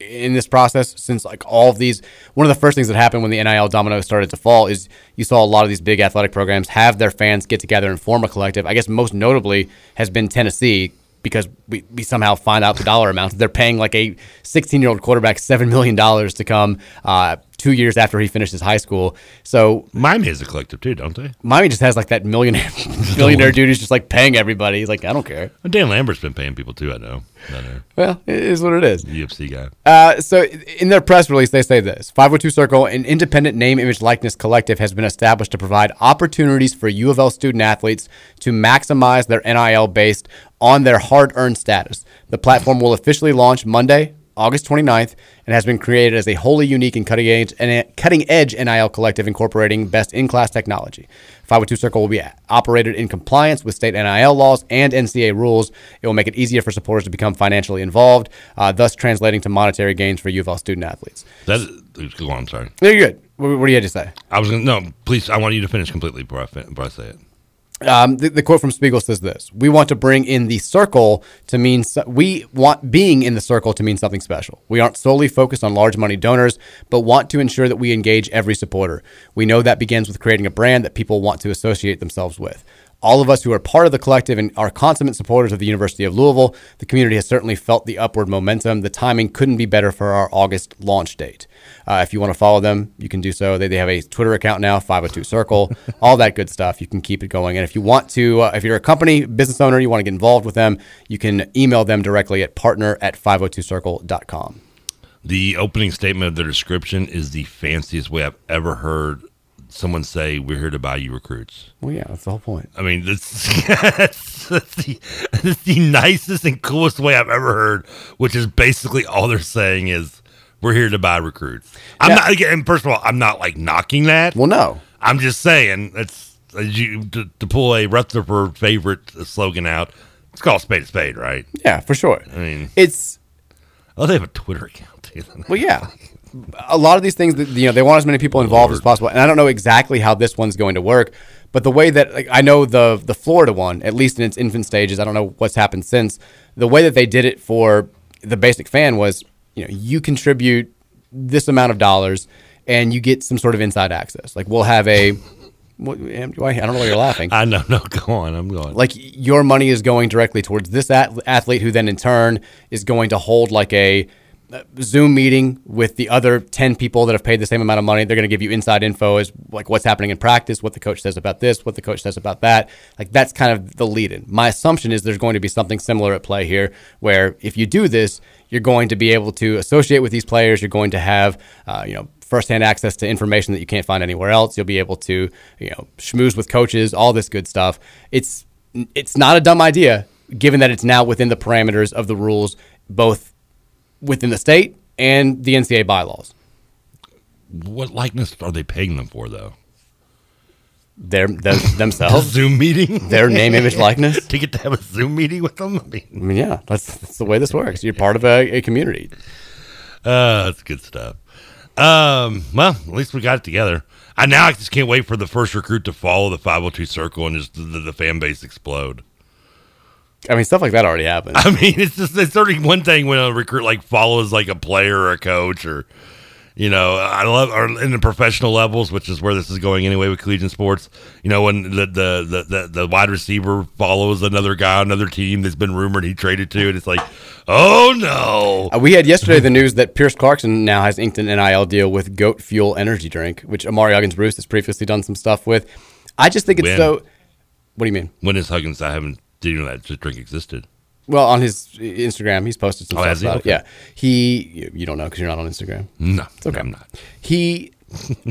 Speaker 3: in this process since like all of these one of the first things that happened when the NIL domino started to fall is you saw a lot of these big athletic programs have their fans get together and form a collective. I guess most notably has been Tennessee because we, we somehow find out the dollar amount. They're paying like a 16 year old quarterback $7 million to come uh, two years after he finishes high school. So
Speaker 4: Miami has a collective too, don't they?
Speaker 3: Miami just has like that millionaire millionaire dude who's just like paying everybody. He's like, I don't care.
Speaker 4: Dan Lambert's been paying people too. I know. I know.
Speaker 3: Well, it is what it is.
Speaker 4: UFC guy.
Speaker 3: Uh, so in their press release, they say this 502 Circle, an independent name, image, likeness collective, has been established to provide opportunities for U of L student athletes to maximize their NIL based on their hard earned status. The platform will officially launch Monday, August 29th, and has been created as a wholly unique and cutting edge, and cutting edge NIL collective incorporating best in class technology. 502 Circle will be operated in compliance with state NIL laws and NCAA rules. It will make it easier for supporters to become financially involved, uh, thus translating to monetary gains for U of L student athletes.
Speaker 4: That go on. Sorry.
Speaker 3: You're good. What, what do you have to say?
Speaker 4: I was gonna no. Please, I want you to finish completely before I, fin- before I say it.
Speaker 3: Um, the, the quote from Spiegel says this: "We want to bring in the circle to mean so- we want being in the circle to mean something special. We aren't solely focused on large money donors, but want to ensure that we engage every supporter. We know that begins with creating a brand that people want to associate themselves with. All of us who are part of the collective and are consummate supporters of the University of Louisville, the community has certainly felt the upward momentum. The timing couldn't be better for our August launch date. Uh, if you want to follow them, you can do so. They, they have a Twitter account now, 502 Circle, all that good stuff. You can keep it going. And if you want to, uh, if you're a company, business owner, you want to get involved with them, you can email them directly at partner at 502circle.com.
Speaker 4: The opening statement of the description is the fanciest way I've ever heard someone say, "We're here to buy you recruits."
Speaker 3: Well, yeah, that's the whole point.
Speaker 4: I mean, that's, that's, that's, the, that's the nicest and coolest way I've ever heard, which is basically all they're saying is, "We're here to buy recruits." I'm not again. First of all, I'm not like knocking that.
Speaker 3: Well, no,
Speaker 4: I'm just saying that's you, to, to pull a Rutherford favorite slogan out. It's called spade a spade, right?
Speaker 3: Yeah, for sure.
Speaker 4: I mean,
Speaker 3: It's
Speaker 4: oh, they have a Twitter account. too.
Speaker 3: Well, yeah. A lot of these things, that, you know, they want as many people involved as possible, and I don't know exactly how this one's going to work. But the way that like, I know the the Florida one, at least in its infant stages, I don't know what's happened since. The way that they did it for the basic fan was, you know, you contribute this amount of dollars, and you get some sort of inside access. Like we'll have a, what, I don't know why you're laughing.
Speaker 4: I know. No, go on. I'm going.
Speaker 3: Like your money is going directly towards this ath- athlete, who then in turn is going to hold like a Zoom meeting with the other 10 people that have paid the same amount of money. They're going to give you inside info as like what's happening in practice, what the coach says about this, what the coach says about that. Like that's kind of the lead in. My assumption is there's going to be something similar at play here where if you do this, you're going to be able to associate with these players. You're going to have, uh, you know, firsthand access to information that you can't find anywhere else. You'll be able to, you know, schmooze with coaches, all this good stuff. It's it's not a dumb idea given that it's now within the parameters of the rules both within the state and the NCAA bylaws.
Speaker 4: What likeness are they paying them for, though?
Speaker 3: Their them, themselves
Speaker 4: Zoom meeting,
Speaker 3: their name, image, likeness.
Speaker 4: to get to have a Zoom meeting with them. I mean,
Speaker 3: I mean, yeah, that's that's the way this works. You're part of a, a community.
Speaker 4: uh, that's good stuff. Um, well, at least we got it together. I now I just can't wait for the first recruit to follow the 502 circle and just the, the, the fan base explode.
Speaker 3: I mean, stuff like that already happened.
Speaker 4: I mean, it's just it's of one thing when a recruit like follows like a player or a coach or you know, I love or in the professional levels, which is where this is going anyway with collegiate sports. You know, when the the the, the, wide receiver follows another guy, on another team that's been rumored he traded to, and it's like, oh no.
Speaker 3: Uh, we had yesterday the news that Pierce Clarkson now has inked an NIL deal with Goat Fuel Energy Drink, which Amari Huggins Bruce has previously done some stuff with. I just think it's
Speaker 4: When?
Speaker 3: so. What do you mean?
Speaker 4: When is Huggins? I haven't didn't know that this drink existed.
Speaker 3: Well, on his Instagram, he's posted some
Speaker 4: Oh,
Speaker 3: stuff about
Speaker 4: Okay.
Speaker 3: it. Yeah, he. you- You don't know because you're not on Instagram.
Speaker 4: No,
Speaker 3: it's okay.
Speaker 4: I'm not.
Speaker 3: He.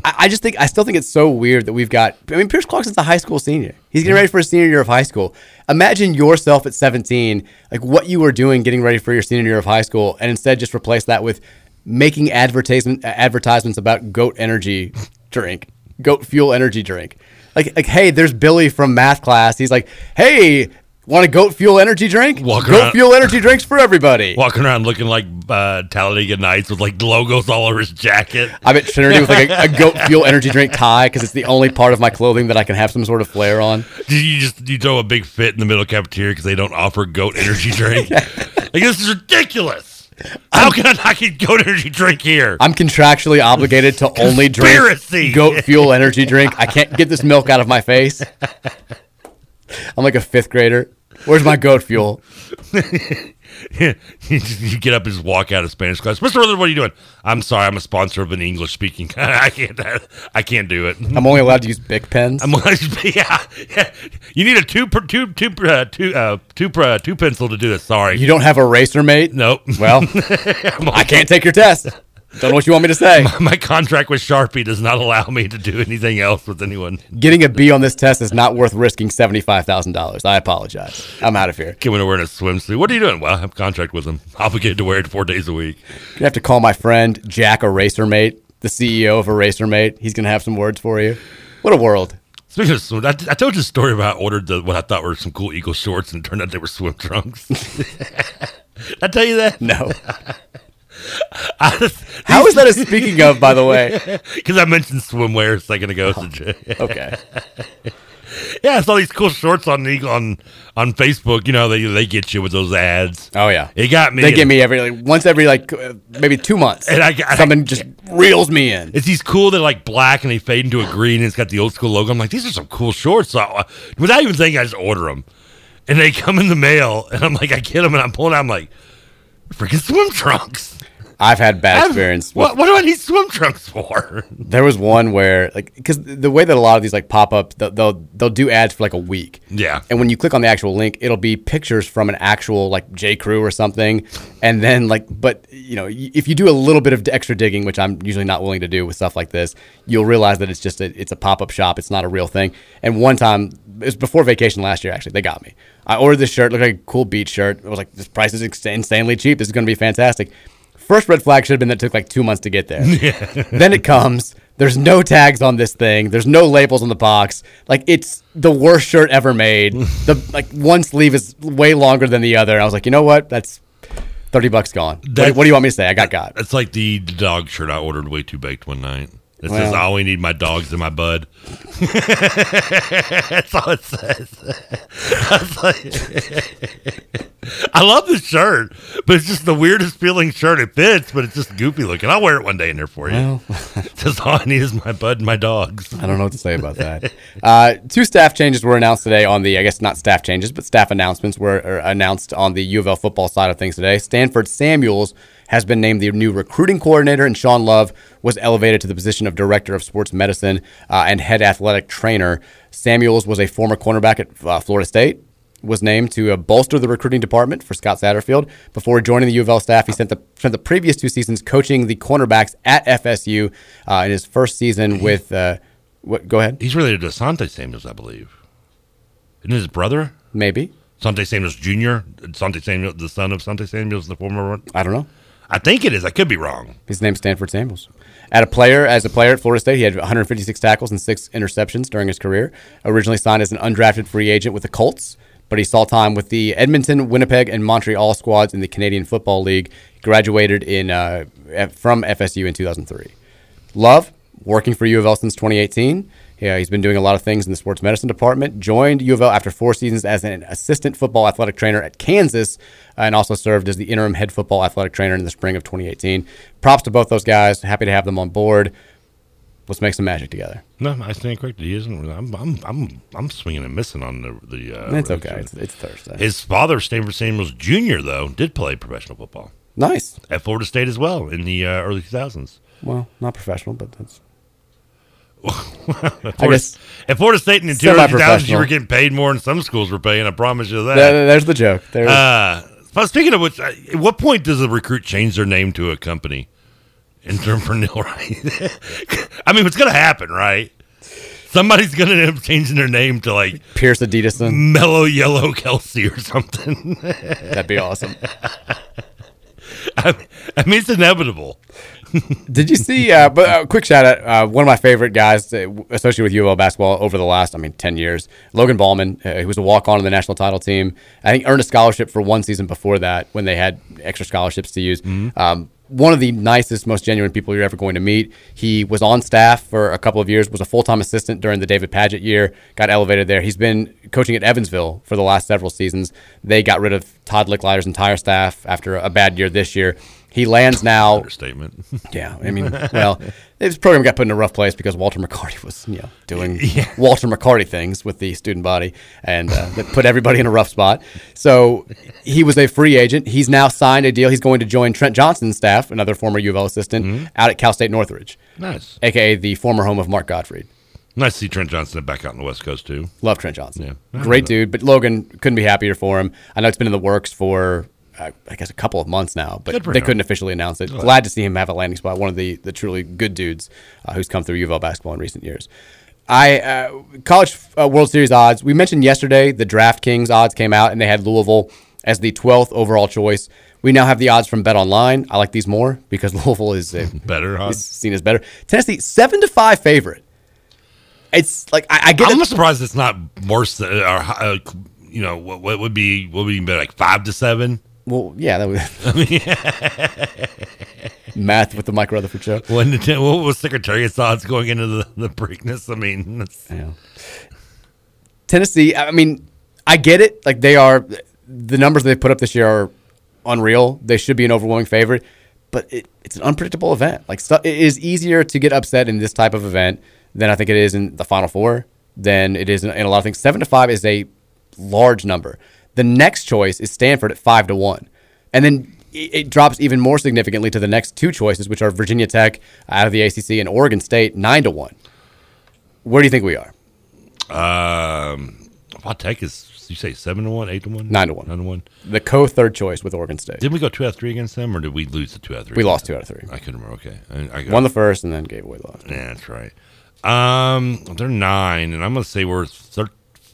Speaker 3: I, I just think I still think it's so weird that we've got. I mean, Pierce Clarkson's a high school senior. He's getting mm-hmm. ready for his senior year of high school. Imagine yourself at 17, like what you were doing, getting ready for your senior year of high school, and instead just replace that with making advertisement advertisements about Goat Energy drink, Goat Fuel Energy drink. Like, like, hey, there's Billy from math class. He's like, hey. Want a goat fuel energy drink?
Speaker 4: Walking
Speaker 3: goat
Speaker 4: around-
Speaker 3: fuel energy drinks for everybody.
Speaker 4: Walking around looking like uh, Talladega Nights with like logos all over his jacket.
Speaker 3: I'm at Trinity with like a, a goat fuel energy drink tie because it's the only part of my clothing that I can have some sort of flair on.
Speaker 4: You just you throw a big fit in the middle cafeteria because they don't offer goat energy drink? like this is ridiculous. How can I not get goat energy drink here?
Speaker 3: I'm contractually obligated to only drink goat fuel energy drink. I can't get this milk out of my face. I'm like a fifth grader. Where's my goat fuel?
Speaker 4: you, get up and just walk out of Spanish class. Mr. Rutherford, what are you doing? I'm sorry, I'm a sponsor of an English speaking. I can't. I can't do it.
Speaker 3: I'm only allowed to use Bic pens.
Speaker 4: I'm yeah, yeah. You need a two per, two two uh, two uh, two uh, two pencil to do this. Sorry,
Speaker 3: You don't have a racer mate?
Speaker 4: Nope.
Speaker 3: Well, I can't take your test. Don't know what you want me to say.
Speaker 4: My, my contract with Sharpie does not allow me to do anything else with anyone.
Speaker 3: Getting a B on this test is not worth risking $75,000. I apologize. I'm out of here.
Speaker 4: Coming to wearing a swimsuit. What are you doing? Well, I have a contract with them. Obligated to wear it four days a week.
Speaker 3: You have to call my friend Jack Erasermate, the CEO of Erasermate. He's going to have some words for you. What a world.
Speaker 4: Speaking of swim, I, I told you a story about I ordered the, what I thought were some cool Eagle shorts, and it turned out they were swim trunks. Did I tell you that?
Speaker 3: No. How is that a speaking of, by the way?
Speaker 4: Because I mentioned swimwear a second ago. so-
Speaker 3: Okay.
Speaker 4: yeah, I saw these cool shorts on on on Facebook. You know, they they get you with those ads.
Speaker 3: Oh, yeah.
Speaker 4: It got me.
Speaker 3: They get me every, like, once every, like, uh, maybe two months.
Speaker 4: And I- I-
Speaker 3: Something just reels me in.
Speaker 4: It's these cool. They're like black and they fade into a green and it's got the old school logo. I'm like, these are some cool shorts. So I, without even thinking, I just order them, and they come in the mail, and I'm like, I get them, and I'm pulling out. I'm like, freaking swim trunks.
Speaker 3: I've had bad
Speaker 4: I've-
Speaker 3: experience.
Speaker 4: What,
Speaker 3: with-
Speaker 4: what do I need swim trunks for?
Speaker 3: There was one where, like, because the way that a lot of these like pop up, they'll, they'll they'll do ads for like a week.
Speaker 4: Yeah.
Speaker 3: And when you click on the actual link, it'll be pictures from an actual like J Crew or something, and then like, but you know, if you do a little bit of extra digging, which I'm usually not willing to do with stuff like this, you'll realize that it's just a, it's a pop up shop. It's not a real thing. And one time, it was before vacation last year. Actually, they got me. I ordered this shirt, looked like a cool beach shirt. It was like, this price is insanely cheap. This is going to be fantastic. First red flag should have been that it took like two months to get there. then it comes. There's no tags on this thing. There's no labels on the box. Like it's the worst shirt ever made. the like one sleeve is way longer than the other. I was like, you know what? That's thirty bucks gone. What, what do you want me to say? I got got.
Speaker 4: It's like the dog shirt I ordered way too baked one night. It says,
Speaker 3: Well.
Speaker 4: I only need my dogs and my bud. That's all it says. I, like- I love this shirt, but it's just the weirdest feeling shirt. It fits, but it's just goofy looking. I'll wear it one day in there for you.
Speaker 3: Well.
Speaker 4: Just all I need is my bud and my dogs.
Speaker 3: I don't know what to say about that. Uh, two staff changes were announced today on the, I guess not staff changes, but staff announcements were announced on the U of L football side of things today. Stanford Samuels has been named the new recruiting coordinator, and Sean Love was elevated to the position of director of sports medicine uh, and head athletic trainer. Samuels was a former cornerback at uh, Florida State. Was named to uh, bolster the recruiting department for Scott Satterfield. Before joining the U of L staff, he spent the, spent the previous two seasons coaching the cornerbacks at FSU. Uh, in his first season with, uh, what, go ahead.
Speaker 4: He's related to Asante Samuels, I believe. Isn't his brother?
Speaker 3: Maybe.
Speaker 4: Asante Samuels Jr., Asante Samuels, the son of Asante Samuels, the former.
Speaker 3: I don't know.
Speaker 4: I think it is. I could be wrong.
Speaker 3: His name's Stanford Samuels. At a player, as a player at Florida State, he had 156 tackles and six interceptions during his career. Originally signed as an undrafted free agent with the Colts, but he saw time with the Edmonton, Winnipeg, and Montreal squads in the Canadian Football League. Graduated in uh, from FSU in 2003. Love, working for U of L since 2018. Yeah, he's been doing a lot of things in the sports medicine department. Joined U of L after four seasons as an assistant football athletic trainer at Kansas, uh, and also served as the interim head football athletic trainer in the spring of 2018. Props to both those guys. Happy to have them on board. Let's make some magic together.
Speaker 4: No, I stand corrected. He isn't. I'm, I'm, I'm, I'm swinging and missing on the the. Uh,
Speaker 3: It's okay. It's, it's Thursday.
Speaker 4: His father, Stanford Samuels Jr., though, did play professional football
Speaker 3: nice.
Speaker 4: at Florida State as well in the uh, early 2000s.
Speaker 3: Well, not professional, but that's.
Speaker 4: At
Speaker 3: I
Speaker 4: Florida,
Speaker 3: guess
Speaker 4: at Florida State in the early 2000s, you were getting paid more than some schools were paying. I promise you that.
Speaker 3: There- there's the joke. There's,
Speaker 4: Uh, but speaking of which, uh, at what point does a recruit change their name to a company? Nil, right? I mean, it's going to happen, right? Somebody's going to end up changing their name to like
Speaker 3: Pierce Adidison.
Speaker 4: Mellow Yellow Kelsey or something.
Speaker 3: That'd be awesome.
Speaker 4: I I mean, it's inevitable.
Speaker 3: Did you see? Uh, but uh, quick shout out. Uh, one of my favorite guys associated with U of L basketball over the last, I mean, ten years. Logan Ballman, uh, who was a walk on on the national title team. I think earned a scholarship for one season before that when they had extra scholarships to use. Um, one of the nicest, most genuine people you're ever going to meet. He was on staff for a couple of years, was a full time assistant during the David Padgett year, got elevated there. He's been coaching at Evansville for the last several seasons. They got rid of Todd Lickliter's entire staff after a bad year this year. He lands now.
Speaker 4: Understatement.
Speaker 3: Yeah, I mean, well, his program got put in a rough place because Walter McCarty was, you know, doing Walter McCarty things with the student body, and uh, that put everybody in a rough spot. So he was a free agent. He's now signed a deal. He's going to join Trent Johnson's staff, another former U of L assistant, out at Cal State Northridge,
Speaker 4: Nice.
Speaker 3: aka the former home of Mark Gottfried.
Speaker 4: Nice to see Trent Johnson back out on the West Coast, too.
Speaker 3: Love Trent Johnson.
Speaker 4: Yeah.
Speaker 3: Great dude, but Logan couldn't be happier for him. I know it's been in the works for, I guess, a couple of months now, but they
Speaker 4: him.
Speaker 3: couldn't officially announce it.
Speaker 4: Good.
Speaker 3: Glad to see him have a landing spot. One of the, the truly good dudes uh, who's come through U of L basketball in recent years. I uh, college uh, World Series odds. We mentioned yesterday the DraftKings odds came out and they had Louisville as the 12th overall choice. We now have the odds from Bet Online. I like these more because Louisville is a,
Speaker 4: Better
Speaker 3: is seen as better. Tennessee seven to five favorite. It's like I, I get
Speaker 4: I'm
Speaker 3: it.
Speaker 4: surprised it's not worse than, or, uh, you know, what, what would be, what would be better, like five to seven?
Speaker 3: Well, yeah, that was math with the Mike Rutherford show.
Speaker 4: What was Secretariat's odds going into the, the Preakness? I mean, that's,
Speaker 3: Yeah. Tennessee, I mean, I get it. Like they are, the numbers they put up this year are unreal. They should be an overwhelming favorite. but it, it's an unpredictable event. Like stu- it is easier to get upset in this type of event than I think it is in the Final Four. Than it is in, in a lot of things. Seven to five is a large number. The next choice is Stanford at five to one, and then it, drops even more significantly to the next two choices, which are Virginia Tech out of the ACC and Oregon State nine to one. Where do you think we are?
Speaker 4: Um, well, Tech is you say seven to one, eight to one,
Speaker 3: Nine to one.
Speaker 4: nine to one.
Speaker 3: The co third choice with Oregon State.
Speaker 4: Did we go two out of three against them, or did we lose the two out of three?
Speaker 3: We lost two out of three.
Speaker 4: I couldn't remember. Okay, I, I got
Speaker 3: Won the first and then gave away the last.
Speaker 4: Yeah, that's right. Um, they're nine, and I'm gonna say we're thir-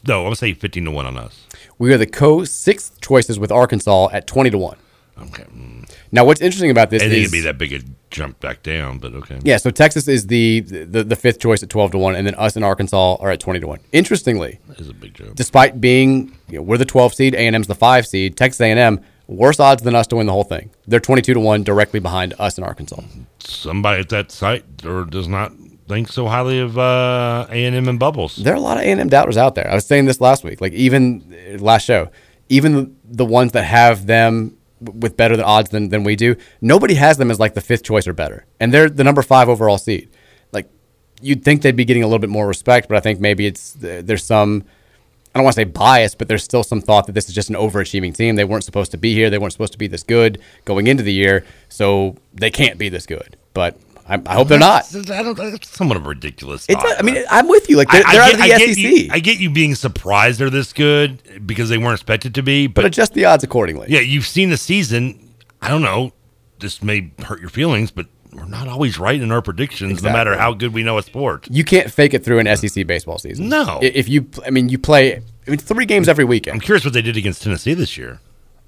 Speaker 4: no, I'm gonna say fifteen to one on us.
Speaker 3: We are the co sixth choices with Arkansas at twenty to one.
Speaker 4: Okay. Mm.
Speaker 3: Now, what's interesting about this
Speaker 4: I think
Speaker 3: is
Speaker 4: it'd be that big a jump back down, but okay.
Speaker 3: yeah. So Texas is the, the the fifth choice at twelve to one, and then us and Arkansas are at twenty to one. Interestingly,
Speaker 4: that is a big jump.
Speaker 3: Despite being you know, we're the twelve seed, A and M's the five seed. Texas A and M worse odds than us to win the whole thing. They're twenty two to one, directly behind us and Arkansas.
Speaker 4: Somebody at that site or does not think so highly of uh, A and Bubbles.
Speaker 3: There are a lot of A and M doubters out there. I was saying this last week, like even uh, last show, even the, ones that have them with better odds than, than we do, nobody has them as like the fifth choice or better, and they're the number five overall seed. Like you'd think they'd be getting a little bit more respect, but I think maybe it's there's some. I don't want to say bias, but there's still some thought that this is just an overachieving team. They weren't supposed to be here. They weren't supposed to be this good going into the year, so they can't be this good. But I, I hope they're not.
Speaker 4: That's, I don't, that's somewhat of a ridiculous.
Speaker 3: It's not, I mean, I'm with you. Like they're,
Speaker 4: I-
Speaker 3: they're out
Speaker 4: get-
Speaker 3: of the
Speaker 4: I
Speaker 3: SEC,
Speaker 4: You, I get you being surprised they're this good because they weren't expected to be,
Speaker 3: but
Speaker 4: but
Speaker 3: adjust the odds accordingly.
Speaker 4: yeah, you've seen the season. I don't know. This may hurt your feelings, but we're not always right in our predictions, no matter how good we know a sport.
Speaker 3: You can't fake it through an SEC baseball season.
Speaker 4: No.
Speaker 3: If you, I mean, you play. I mean, three games every weekend.
Speaker 4: I'm curious what they did against Tennessee this year.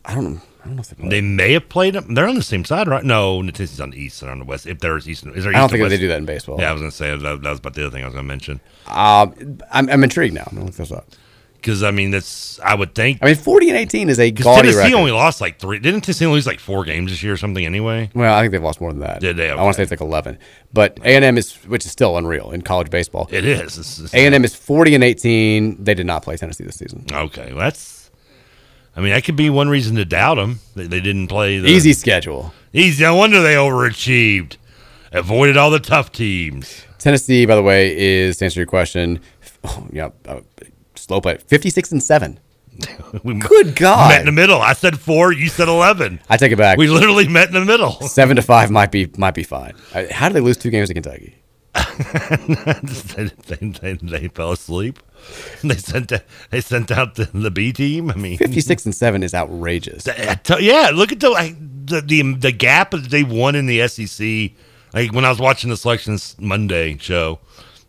Speaker 3: I don't know. I don't know if they.
Speaker 4: They may have played them. They're on the same side, right? No, Tennessee's on the east and on the west. If there's east, is there?
Speaker 3: I don't think that they do that in baseball.
Speaker 4: Yeah, I was gonna say that, that was about the other thing I was gonna mention.
Speaker 3: Um, I'm, I'm intrigued now. I'm gonna look this up.
Speaker 4: Because I mean, that's I would think.
Speaker 3: I mean, 40 and 18 is a gaudy
Speaker 4: Tennessee
Speaker 3: record.
Speaker 4: only lost like three. Didn't Tennessee lose like four games this year or something? Anyway,
Speaker 3: well, I think they've lost more than that.
Speaker 4: Did they?
Speaker 3: I want to say it's like 11. But A and M is, which is still unreal in college baseball.
Speaker 4: it is.
Speaker 3: A and M is 40 and 18. They did not play Tennessee this season.
Speaker 4: Okay, well, that's. I mean, that could be one reason to doubt them. They, they didn't play the
Speaker 3: Easy schedule.
Speaker 4: Easy. No wonder they overachieved. Avoided all the tough teams.
Speaker 3: Tennessee, by the way, is to answer your question. Oh, yeah, uh, slope at 56 and seven.
Speaker 4: We
Speaker 3: Good God.
Speaker 4: Met in the middle. I said four. You said eleven.
Speaker 3: I take it back.
Speaker 4: We literally met in the middle.
Speaker 3: Seven to five might be might be fine. How did they lose two games to Kentucky?
Speaker 4: They, they, they, they fell asleep. They sent they sent out the, the B team. I mean,
Speaker 3: 56 and seven is outrageous.
Speaker 4: Tell- yeah, look at the, I, the the the gap that they won in the SEC. Like when I was watching the Selections Monday show,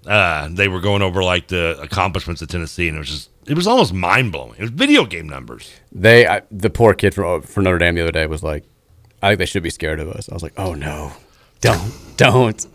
Speaker 4: uh, they were going over like the accomplishments of Tennessee, and it was just it was almost mind blowing. It was video game numbers.
Speaker 3: They I, the poor kid from for Notre Dame the other day was like, I think they should be scared of us. I was like, oh no, don't don't,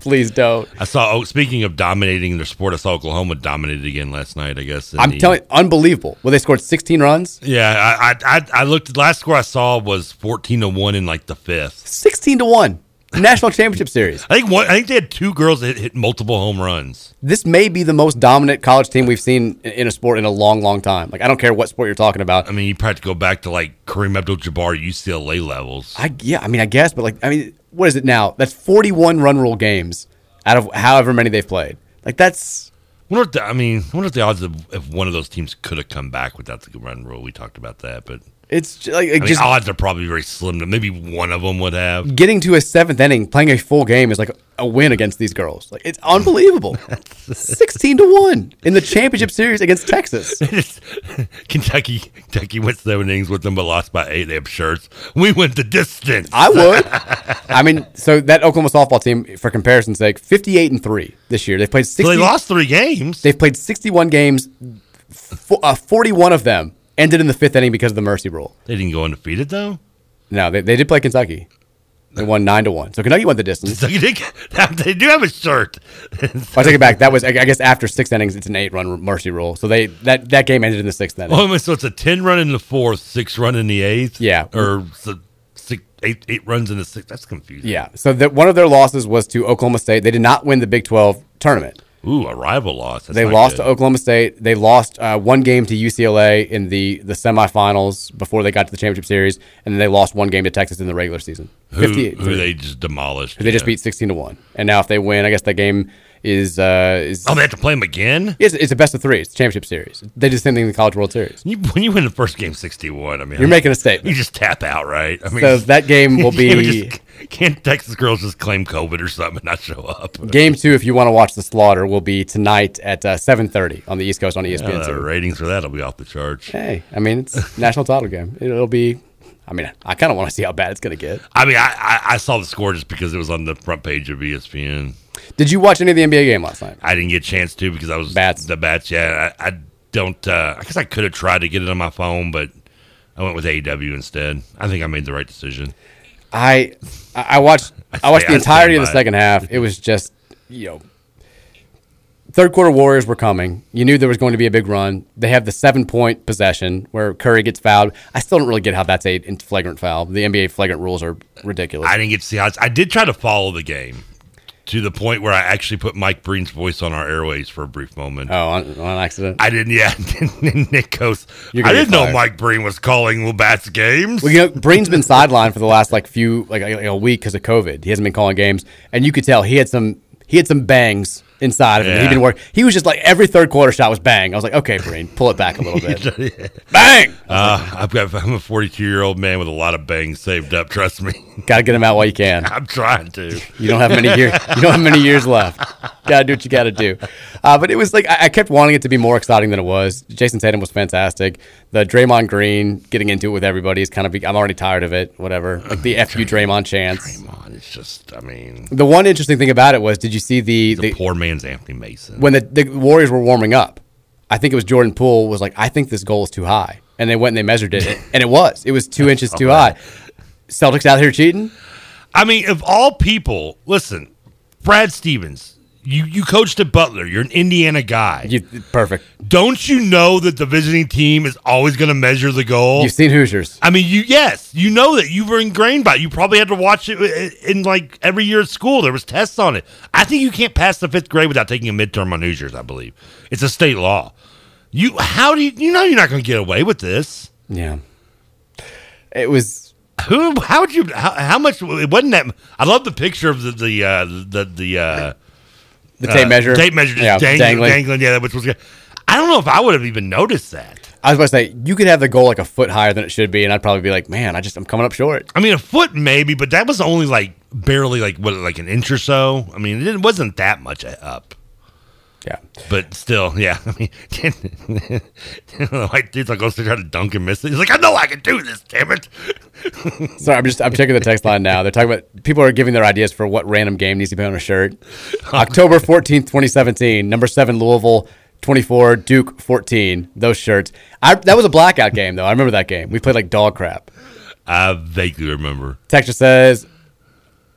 Speaker 3: please don't.
Speaker 4: I saw. Oh, speaking of dominating their sport, I saw Oklahoma dominated again last night. I guess.
Speaker 3: I'm
Speaker 4: the-
Speaker 3: telling, unbelievable. Well, they scored 16 runs,
Speaker 4: Yeah, I, I I looked. The last score I saw was fourteen to one in like the fifth.
Speaker 3: 16 to one, national championship series.
Speaker 4: I think one. I think they had two girls that hit multiple home runs.
Speaker 3: This may be the most dominant college team we've seen in, in a sport in a long, long time. Like I don't care what sport you're talking about.
Speaker 4: I mean, you probably have to go back to like Kareem Abdul-Jabbar UCLA levels.
Speaker 3: I yeah, I mean, I guess, but like, I mean, what is it now? That's 41 run rule games out of however many they've played. Like that's
Speaker 4: if the, I mean, wonder if the odds of if one of those teams could have come back without the run rule. We talked about that, but
Speaker 3: it's like,
Speaker 4: I mean,
Speaker 3: just
Speaker 4: odds are probably very slim. Maybe one of them would have.
Speaker 3: getting to a seventh inning, playing a full game is like a win against these girls. Like it's unbelievable. 16 to one in the championship series against Texas.
Speaker 4: Kentucky, Kentucky went seven innings with them, but lost by eight. They have shirts. We went the distance.
Speaker 3: I would. I mean, so that Oklahoma softball team, for comparison's sake, 58 and three this year. They've played 60.
Speaker 4: So they lost three games.
Speaker 3: They've played 61 games. Fo- uh, 41 of them ended in the fifth inning because of the mercy rule.
Speaker 4: They didn't go undefeated though.
Speaker 3: No, they, they did play Kentucky. They won nine to one. So Kentucky went the distance.
Speaker 4: You did, they do have a shirt.
Speaker 3: I take it back. That was, I guess, after six innings, it's an eight-run mercy rule. So they that that game ended in the sixth inning.
Speaker 4: Oh, so it's a ten run in the fourth, six run in the eighth.
Speaker 3: Yeah.
Speaker 4: or six, eight, eight runs in the sixth. That's confusing.
Speaker 3: Yeah. So that one of their losses was to Oklahoma State. They did not win the Big 12 tournament.
Speaker 4: Ooh, a rival loss. That's
Speaker 3: they lost
Speaker 4: good.
Speaker 3: to Oklahoma State. They lost uh, one game to UCLA in the the semifinals before they got to the championship series, and then they lost one game to Texas in the regular season.
Speaker 4: who, who they just demolished.
Speaker 3: who they just beat sixteen to one. And now if they win, I guess that game is uh, is
Speaker 4: Oh, they have to play them again.
Speaker 3: it's, it's a best of three. It's championship series. They do the same thing in the College World Series.
Speaker 4: You, when you win the first game, sixty-one. I mean,
Speaker 3: You're making a statement.
Speaker 4: You just tap out, right? I mean,
Speaker 3: So that game will be-
Speaker 4: just- can't Texas girls just claim COVID or something and not show up?
Speaker 3: Game two, if you want to watch the slaughter, will be tonight at uh, seven thirty on the East Coast on ESPN.
Speaker 4: Yeah, the ratings for that'll be off the charts.
Speaker 3: Hey, I mean it's national title game. It'll be. I mean, I kind of want to see how bad it's going to get.
Speaker 4: I mean, I, I, I saw the score just because it was on the front page of ESPN.
Speaker 3: Did you watch any of the NBA game last night?
Speaker 4: I didn't get a chance to because I was
Speaker 3: Bats.
Speaker 4: the bats. Yeah, I, I don't. Uh, I guess I could have tried to get it on my phone, but I went with AEW instead. I think I made the right decision.
Speaker 3: I I watched I, watched the entirety of the second half. It was just you know third quarter Warriors were coming. You knew there was going to be a big run. They have the seven point possession where Curry gets fouled. I still don't really get how that's a flagrant foul. The NBA flagrant rules are ridiculous.
Speaker 4: I didn't get to see how. It's, I did try to follow the game to the point where I actually put Mike Breen's voice on our airways for a brief moment.
Speaker 3: oh, on, on accident.
Speaker 4: I didn't. Yeah, Nick goes. I didn't know. Mike Breen was calling Labatt's games.
Speaker 3: Well, you know, Breen's been sidelined for the last like few like, like a week because of COVID. He hasn't been calling games, and you could tell he had some he had some bangs inside of him. He'd
Speaker 4: Yeah.
Speaker 3: been work. He was just like every third quarter shot was bang. I was like, okay, Breen, pull it back a little bit. bang.
Speaker 4: Uh, I've got. I'm a 42 year old man with a lot of bangs saved up. Trust me.
Speaker 3: Got to get him out while you can.
Speaker 4: I'm trying to.
Speaker 3: You don't have many years. You don't have many years left. Got to do what you got to do. Uh, but it was like I, I kept wanting it to be more exciting than it was. Jayson Tatum was fantastic. The Draymond Green getting into it with everybody is kind of. I'm already tired of it. Whatever. Like the fu Draymond chance.
Speaker 4: Draymond, it's just. I mean,
Speaker 3: The one interesting thing about it was, did you see the, the
Speaker 4: poor Anthony Mason.
Speaker 3: when the, the Warriors were warming up, I think it was Jordan Poole was like, I think this goal is too high. And they went and they measured it, and it was. It was two inches too high. Celtics out here cheating?
Speaker 4: I mean, of all people, listen, Brad Stevens. You you coached at Butler. You're an Indiana guy.
Speaker 3: You, perfect.
Speaker 4: Don't you know that the visiting team is always going to measure the goal?
Speaker 3: You've seen Hoosiers.
Speaker 4: I mean, you yes, you know that you were ingrained by it. You probably had to watch it in like every year at school. There was tests on it. I think you can't pass the fifth grade without taking a midterm on Hoosiers. I believe it's a state law. You how do you you know you're not going to get away with this?
Speaker 3: Yeah. It was.
Speaker 4: Who? How would you? How, how much? It wasn't that. I love the picture of the the uh, the the uh,
Speaker 3: The tape
Speaker 4: uh,
Speaker 3: measure?
Speaker 4: Tape measure just
Speaker 3: Yeah,
Speaker 4: dangling,
Speaker 3: dangling.
Speaker 4: dangling. Yeah, which was good. I don't know if I would have even noticed that.
Speaker 3: I was about to say, you could have the goal like a foot higher than it should be, and I'd probably be like, man, I just, I'm coming up short.
Speaker 4: I mean, a foot maybe, but that was only like barely like what, like an inch or so. I mean, it wasn't that much up.
Speaker 3: Yeah,
Speaker 4: but still, yeah. I mean, the white dude's like, goes to try to dunk and miss it. He's like, I know I can do this. Damn it!
Speaker 3: Sorry, I'm just I'm checking the text line now. They're talking about people are giving their ideas for what random game needs to be on a shirt. October 14th, 2017, number seven Louisville, 24 Duke 14. Those shirts. I, that was a blackout game though. I remember that game. We played like dog crap.
Speaker 4: I vaguely remember.
Speaker 3: Texture says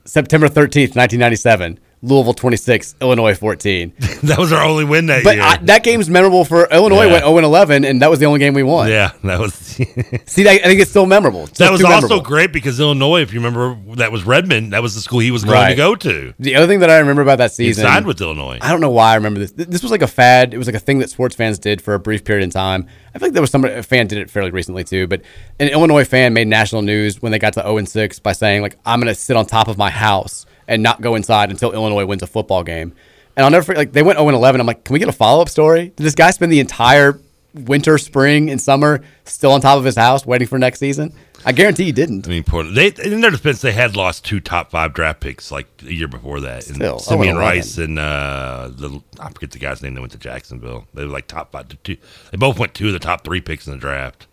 Speaker 3: September 13th, 1997. Louisville 26, Illinois 14.
Speaker 4: that was our only win that
Speaker 3: But
Speaker 4: year.
Speaker 3: I, that game's memorable for Illinois.
Speaker 4: Yeah.
Speaker 3: Went 0 11, and that was the only game we won.
Speaker 4: yeah, that was.
Speaker 3: See, I, I think it's still memorable. It's
Speaker 4: that was also
Speaker 3: memorable.
Speaker 4: great because Illinois, if you remember, that was Redmond. That was the school he was going
Speaker 3: Right.
Speaker 4: to go to.
Speaker 3: The other thing that I remember about that season.
Speaker 4: He signed with Illinois.
Speaker 3: I don't know why I remember this. This was like a fad. It was like a thing that sports fans did for a brief period in time. I feel like there was somebody a fan did it fairly recently too. But an Illinois fan made national news when they got to 0 6 by saying like I'm going to sit on top of my house and not go inside until Illinois wins a football game. And I'll never forget. Like they went 0 11. I'm like, can we get a follow up story? Did this guy spend the entire winter, spring, and summer still on top of his house waiting for next season? I guarantee he didn't.
Speaker 4: I mean, poor, they in their defense, they had lost two top five draft picks like a year before that. And
Speaker 3: Still,
Speaker 4: Simeon
Speaker 3: 0-11.
Speaker 4: Rice and uh, the I forget the guy's name that went to Jacksonville. They were like top five. Two, they both went two of the top three picks in the draft.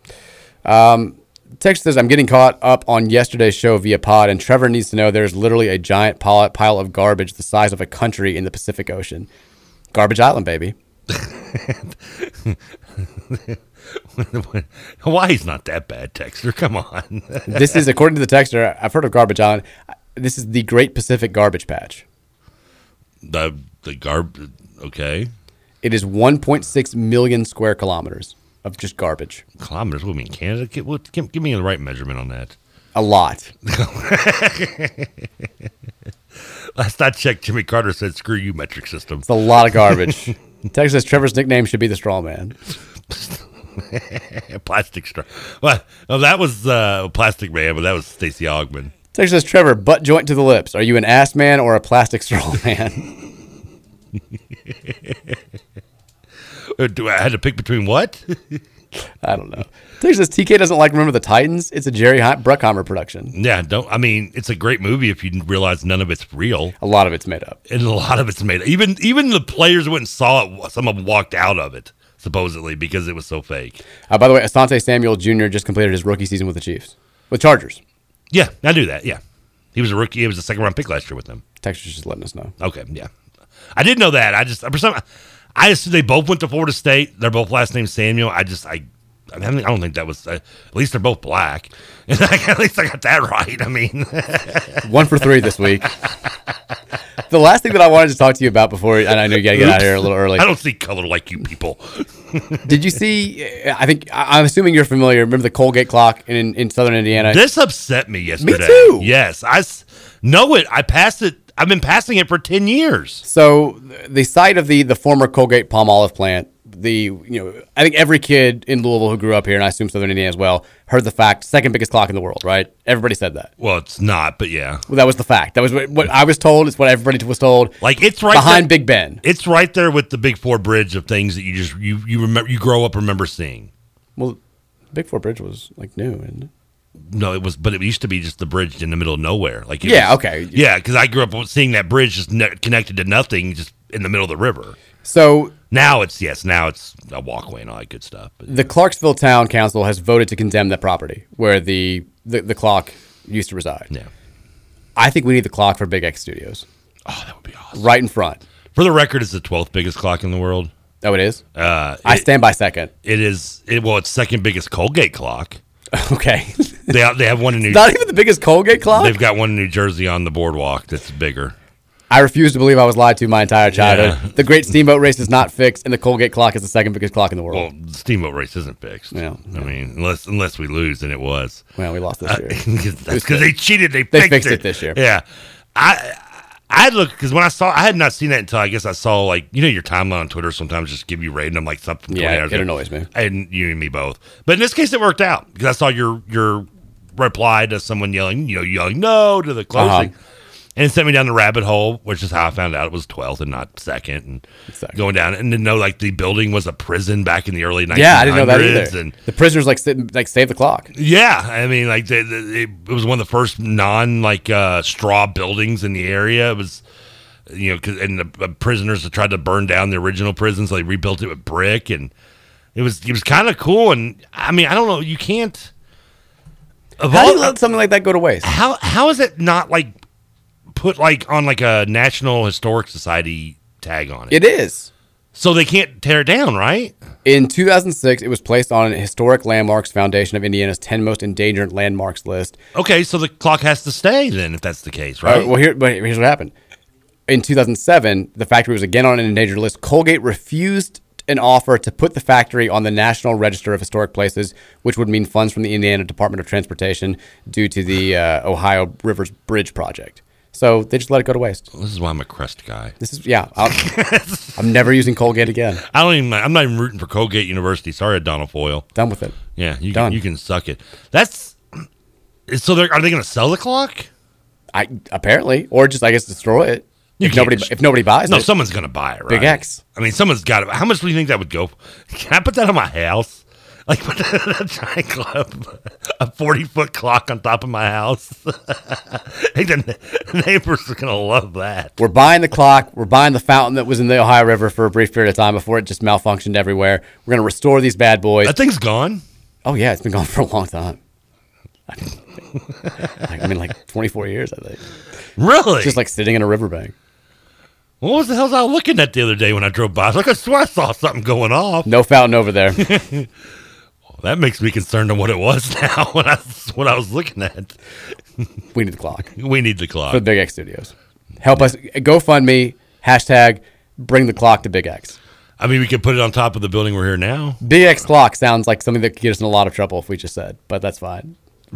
Speaker 3: Um, Text says, I'm getting caught up on yesterday's show via pod, and Trevor needs to know there's literally a giant pile pile of garbage the size of a country in the Pacific Ocean. Garbage Island, baby.
Speaker 4: Hawaii's not that bad, Texter. Come on.
Speaker 3: This is, according to the texter, I've heard of Garbage Island. This is the Great Pacific Garbage Patch.
Speaker 4: the the garb. Okay,
Speaker 3: It is 1.6 million square kilometers of just garbage.
Speaker 4: kilometers. What do you mean Canada? Give, what, give, give me the right measurement on that.
Speaker 3: A lot.
Speaker 4: Last I checked, Jimmy Carter said, "Screw you, metric system."
Speaker 3: It's a lot of garbage. Texas Trevor's nickname should be the straw man.
Speaker 4: plastic straw. Well, no, that was uh, Plastic Man, but that was Stacy Ogman.
Speaker 3: Texas says Trevor, butt joint to the lips. Are you an ass man or a plastic straw man?
Speaker 4: Uh, Do I had to pick between what?
Speaker 3: I don't know. Text says TK doesn't like Remember the Titans. It's a Jerry Bruckheimer production.
Speaker 4: yeah, don't. I mean, it's a great movie if you realize none of it's real,
Speaker 3: A lot of it's made up.
Speaker 4: and a lot of it's made. up. Even even the players went and saw it, some of them walked out of it supposedly because it was so fake.
Speaker 3: Uh, by the way, Asante Samuel Jr. just completed his rookie season with the Chiefs, with Chargers.
Speaker 4: Yeah, I do that. Yeah, he was a rookie. He was a second round pick last year with them.
Speaker 3: Texas just letting us know.
Speaker 4: Okay, yeah, I did know that. I just for some, I assume they both went to Florida State. They're both last name Samuel. I just I. I, mean, I don't think that was. Uh, at least they're both black. At least I got that right. I mean,
Speaker 3: One for three this week. the last thing that I wanted to talk to you about before, and I know you got to get out of here a little early.
Speaker 4: I don't see color like you people.
Speaker 3: Did you see? I think I'm assuming you're familiar. Remember the Colgate clock in in Southern Indiana?
Speaker 4: This upset me yesterday.
Speaker 3: Me too.
Speaker 4: Yes, I know it. I passed it. I've been passing it for ten years.
Speaker 3: So the site of the the former Colgate-Palmolive plant, the you know, I think every kid in Louisville who grew up here, and I assume Southern Indiana as well, heard the fact second biggest clock in the world, right? Everybody said that.
Speaker 4: Well, it's not, but yeah,
Speaker 3: Well, that was the fact. That was what, what I was told. It's what everybody was told.
Speaker 4: like it's right
Speaker 3: behind
Speaker 4: there-
Speaker 3: Big Ben.
Speaker 4: It's right there with the Big Four Bridge of things that you just you you remember you grow up remember seeing.
Speaker 3: Well, Big Four Bridge was like new, and
Speaker 4: No, it was, but it used to be just the bridge in the middle of nowhere. Like
Speaker 3: Yeah,
Speaker 4: was-
Speaker 3: okay.
Speaker 4: yeah, because I grew up seeing that bridge just ne- connected to nothing, just in the middle of the river.
Speaker 3: so
Speaker 4: Now it's yes, now it's a walkway and all that good stuff. But
Speaker 3: the Clarksville Town Council has voted to condemn that property where the the, the clock used to reside.
Speaker 4: yeah,
Speaker 3: I think we need the clock for Big X Studios.
Speaker 4: oh, that would be awesome.
Speaker 3: Right in front.
Speaker 4: For the record, it's the twelfth biggest clock in the world.
Speaker 3: Oh, it is.
Speaker 4: Uh,
Speaker 3: I
Speaker 4: it-
Speaker 3: stand by second.
Speaker 4: It is it, well, it's second biggest Colgate clock.
Speaker 3: Okay.
Speaker 4: They have, they have one in New.
Speaker 3: Not even the biggest Colgate clock.
Speaker 4: They've got one in New Jersey on the boardwalk that's bigger.
Speaker 3: I refuse to believe I was lied to my entire childhood.
Speaker 4: Yeah.
Speaker 3: The Great Steamboat Race is not fixed, and the Colgate clock is the second biggest clock in the world.
Speaker 4: Well, the steamboat race isn't fixed.
Speaker 3: Yeah.
Speaker 4: I mean, unless unless we lose, then it was.
Speaker 3: Well, we lost this uh, year.
Speaker 4: That's because they cheated. They,
Speaker 3: They
Speaker 4: fixed,
Speaker 3: fixed
Speaker 4: it.
Speaker 3: it this year.
Speaker 4: Yeah, I I had looked because when I saw, I had not seen that until I guess I saw like you know your timeline on Twitter sometimes just give you random like something.
Speaker 3: Yeah, it
Speaker 4: ago.
Speaker 3: annoys me.
Speaker 4: And you and me both. But in this case, it worked out because I saw your your reply to someone yelling, you know, yelling no to the closing.
Speaker 3: Uh-huh.
Speaker 4: And it sent me down the rabbit hole, which is how I found out it was 12th and not second. And
Speaker 3: Second.
Speaker 4: going down and to know like the building was a prison back in the early 1900s.
Speaker 3: yeah, I didn't know that either.
Speaker 4: And
Speaker 3: the prisoners like like save the clock.
Speaker 4: yeah, I mean, like they, they, it was one of the first non like uh, straw buildings in the area. It was, you know, 'cause- and the uh, prisoners had tried to burn down the original prison, so they rebuilt it with brick, and it was it was kind of cool. And I mean, I don't know, you can't. Of
Speaker 3: How do you let something like that go to waste?
Speaker 4: how how is it not like put like on like a National Historic Society tag on it?
Speaker 3: It is.
Speaker 4: so they can't tear it down, right?
Speaker 3: In 2006, it was placed on Historic Landmarks Foundation of Indiana's 10 most endangered landmarks list.
Speaker 4: Okay, so the clock has to stay then, if that's the case,
Speaker 3: Uh,
Speaker 4: right?
Speaker 3: well, here, but here's what happened. In 2007, the factory was again on an endangered list. Colgate refused an offer to put the factory on the National Register of Historic Places, which would mean funds from the Indiana Department of Transportation due to the uh, Ohio Rivers Bridge project. So they just let it go to waste.
Speaker 4: this is why I'm a Crest guy.
Speaker 3: This is yeah. I'll, I'm never using Colgate again.
Speaker 4: I don't even. I'm not even rooting for Colgate University. Sorry, Adonal Foyle.
Speaker 3: Done with it.
Speaker 4: Yeah, you
Speaker 3: Done.
Speaker 4: can, you can suck it. That's so. They're, are they going to sell the clock?
Speaker 3: I apparently, or just I guess destroy it.
Speaker 4: You
Speaker 3: if nobody
Speaker 4: just-
Speaker 3: if nobody buys
Speaker 4: No,
Speaker 3: it,
Speaker 4: someone's going to buy it, right?
Speaker 3: Big X.
Speaker 4: I mean, someone's got it. How much do you think that would go? Can I put that on my house? Like put a giant club, a forty foot clock on top of my house. I think the neighbors are gonna love that.
Speaker 3: We're buying the clock. We're buying the fountain that was in the Ohio River for a brief period of time before it just malfunctioned everywhere. We're going to restore these bad boys.
Speaker 4: That thing's gone.
Speaker 3: oh, yeah, it's been gone for a long time. I mean, like 24 years, I think.
Speaker 4: Really?
Speaker 3: It's just like sitting in a riverbank.
Speaker 4: what was the hell was I looking at the other day when I drove by? I was like, I swear I saw something going off.
Speaker 3: No fountain over there.
Speaker 4: That makes me concerned on what it was now when I what I was looking at.
Speaker 3: we need the clock
Speaker 4: We need the
Speaker 3: for
Speaker 4: clock.
Speaker 3: the Big X Studios. Help us. GoFundMe, hashtag bring the clock to Big X.
Speaker 4: I mean, we could put it on top of the building we're here now.
Speaker 3: Big X clock sounds like something that could get us in a lot of trouble if we just said, but that's fine.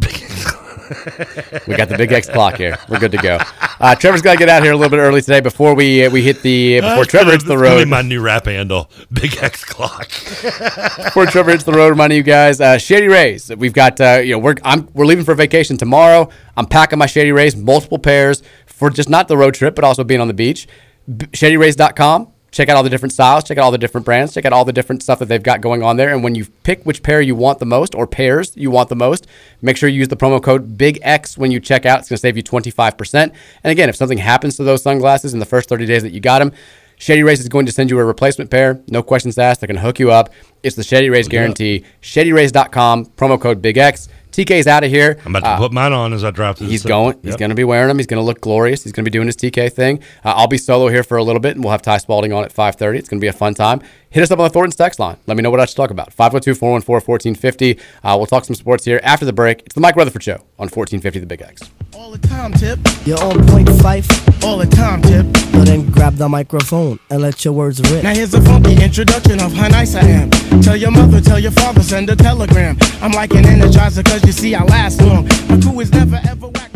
Speaker 3: we got the big X clock here. We're good to go. Uh, Trevor's got to get out here a little bit early today before we uh, we hit the before
Speaker 4: That's
Speaker 3: Trevor hits the
Speaker 4: that's gonna be
Speaker 3: road.
Speaker 4: my new rap handle, Big X Clock.
Speaker 3: before Trevor hits the road, reminding you guys, uh, Shady Rays. We've got uh, you know we're I'm we're leaving for vacation tomorrow. I'm packing my Shady Rays, multiple pairs for just not the road trip, but also being on the beach. B- ShadyRays.com. Check out all the different styles. Check out all the different brands. Check out all the different stuff that they've got going on there. And when you pick which pair you want the most or pairs you want the most, make sure you use the promo code Big X when you check out. It's going to save you 25%. And again, if something happens to those sunglasses in the first 30 days that you got them, Shady Rays is going to send you a replacement pair. No questions asked. They're going to hook you up. It's the Shady Rays guarantee. ShadyRays.com, promo code Big X. TK's out of here.
Speaker 4: I'm about to
Speaker 3: Uh,
Speaker 4: put mine on as I drop through.
Speaker 3: He's going. He's going to be wearing them. He's going to look glorious. He's going to be doing his TK thing. Uh, I'll be solo here for a little bit, and we'll have Ty Spalding on at 5:30. It's going to be a fun time. Hit us up on the Thornton's text line. Let me know what I should talk about. 502-414-1450. Uh, we'll talk some sports here after the break. It's the Mike Rutherford Show on 1450 The Big X.
Speaker 7: All the time, Tip.
Speaker 6: You're on point Phife.
Speaker 7: All the time, Tip.
Speaker 6: Now then grab the microphone and let your words rip.
Speaker 7: Now here's a funky introduction of how nice I am. Tell your mother, tell your father, send a telegram. I'm like an energizer cause you see I last long. My crew is never ever whack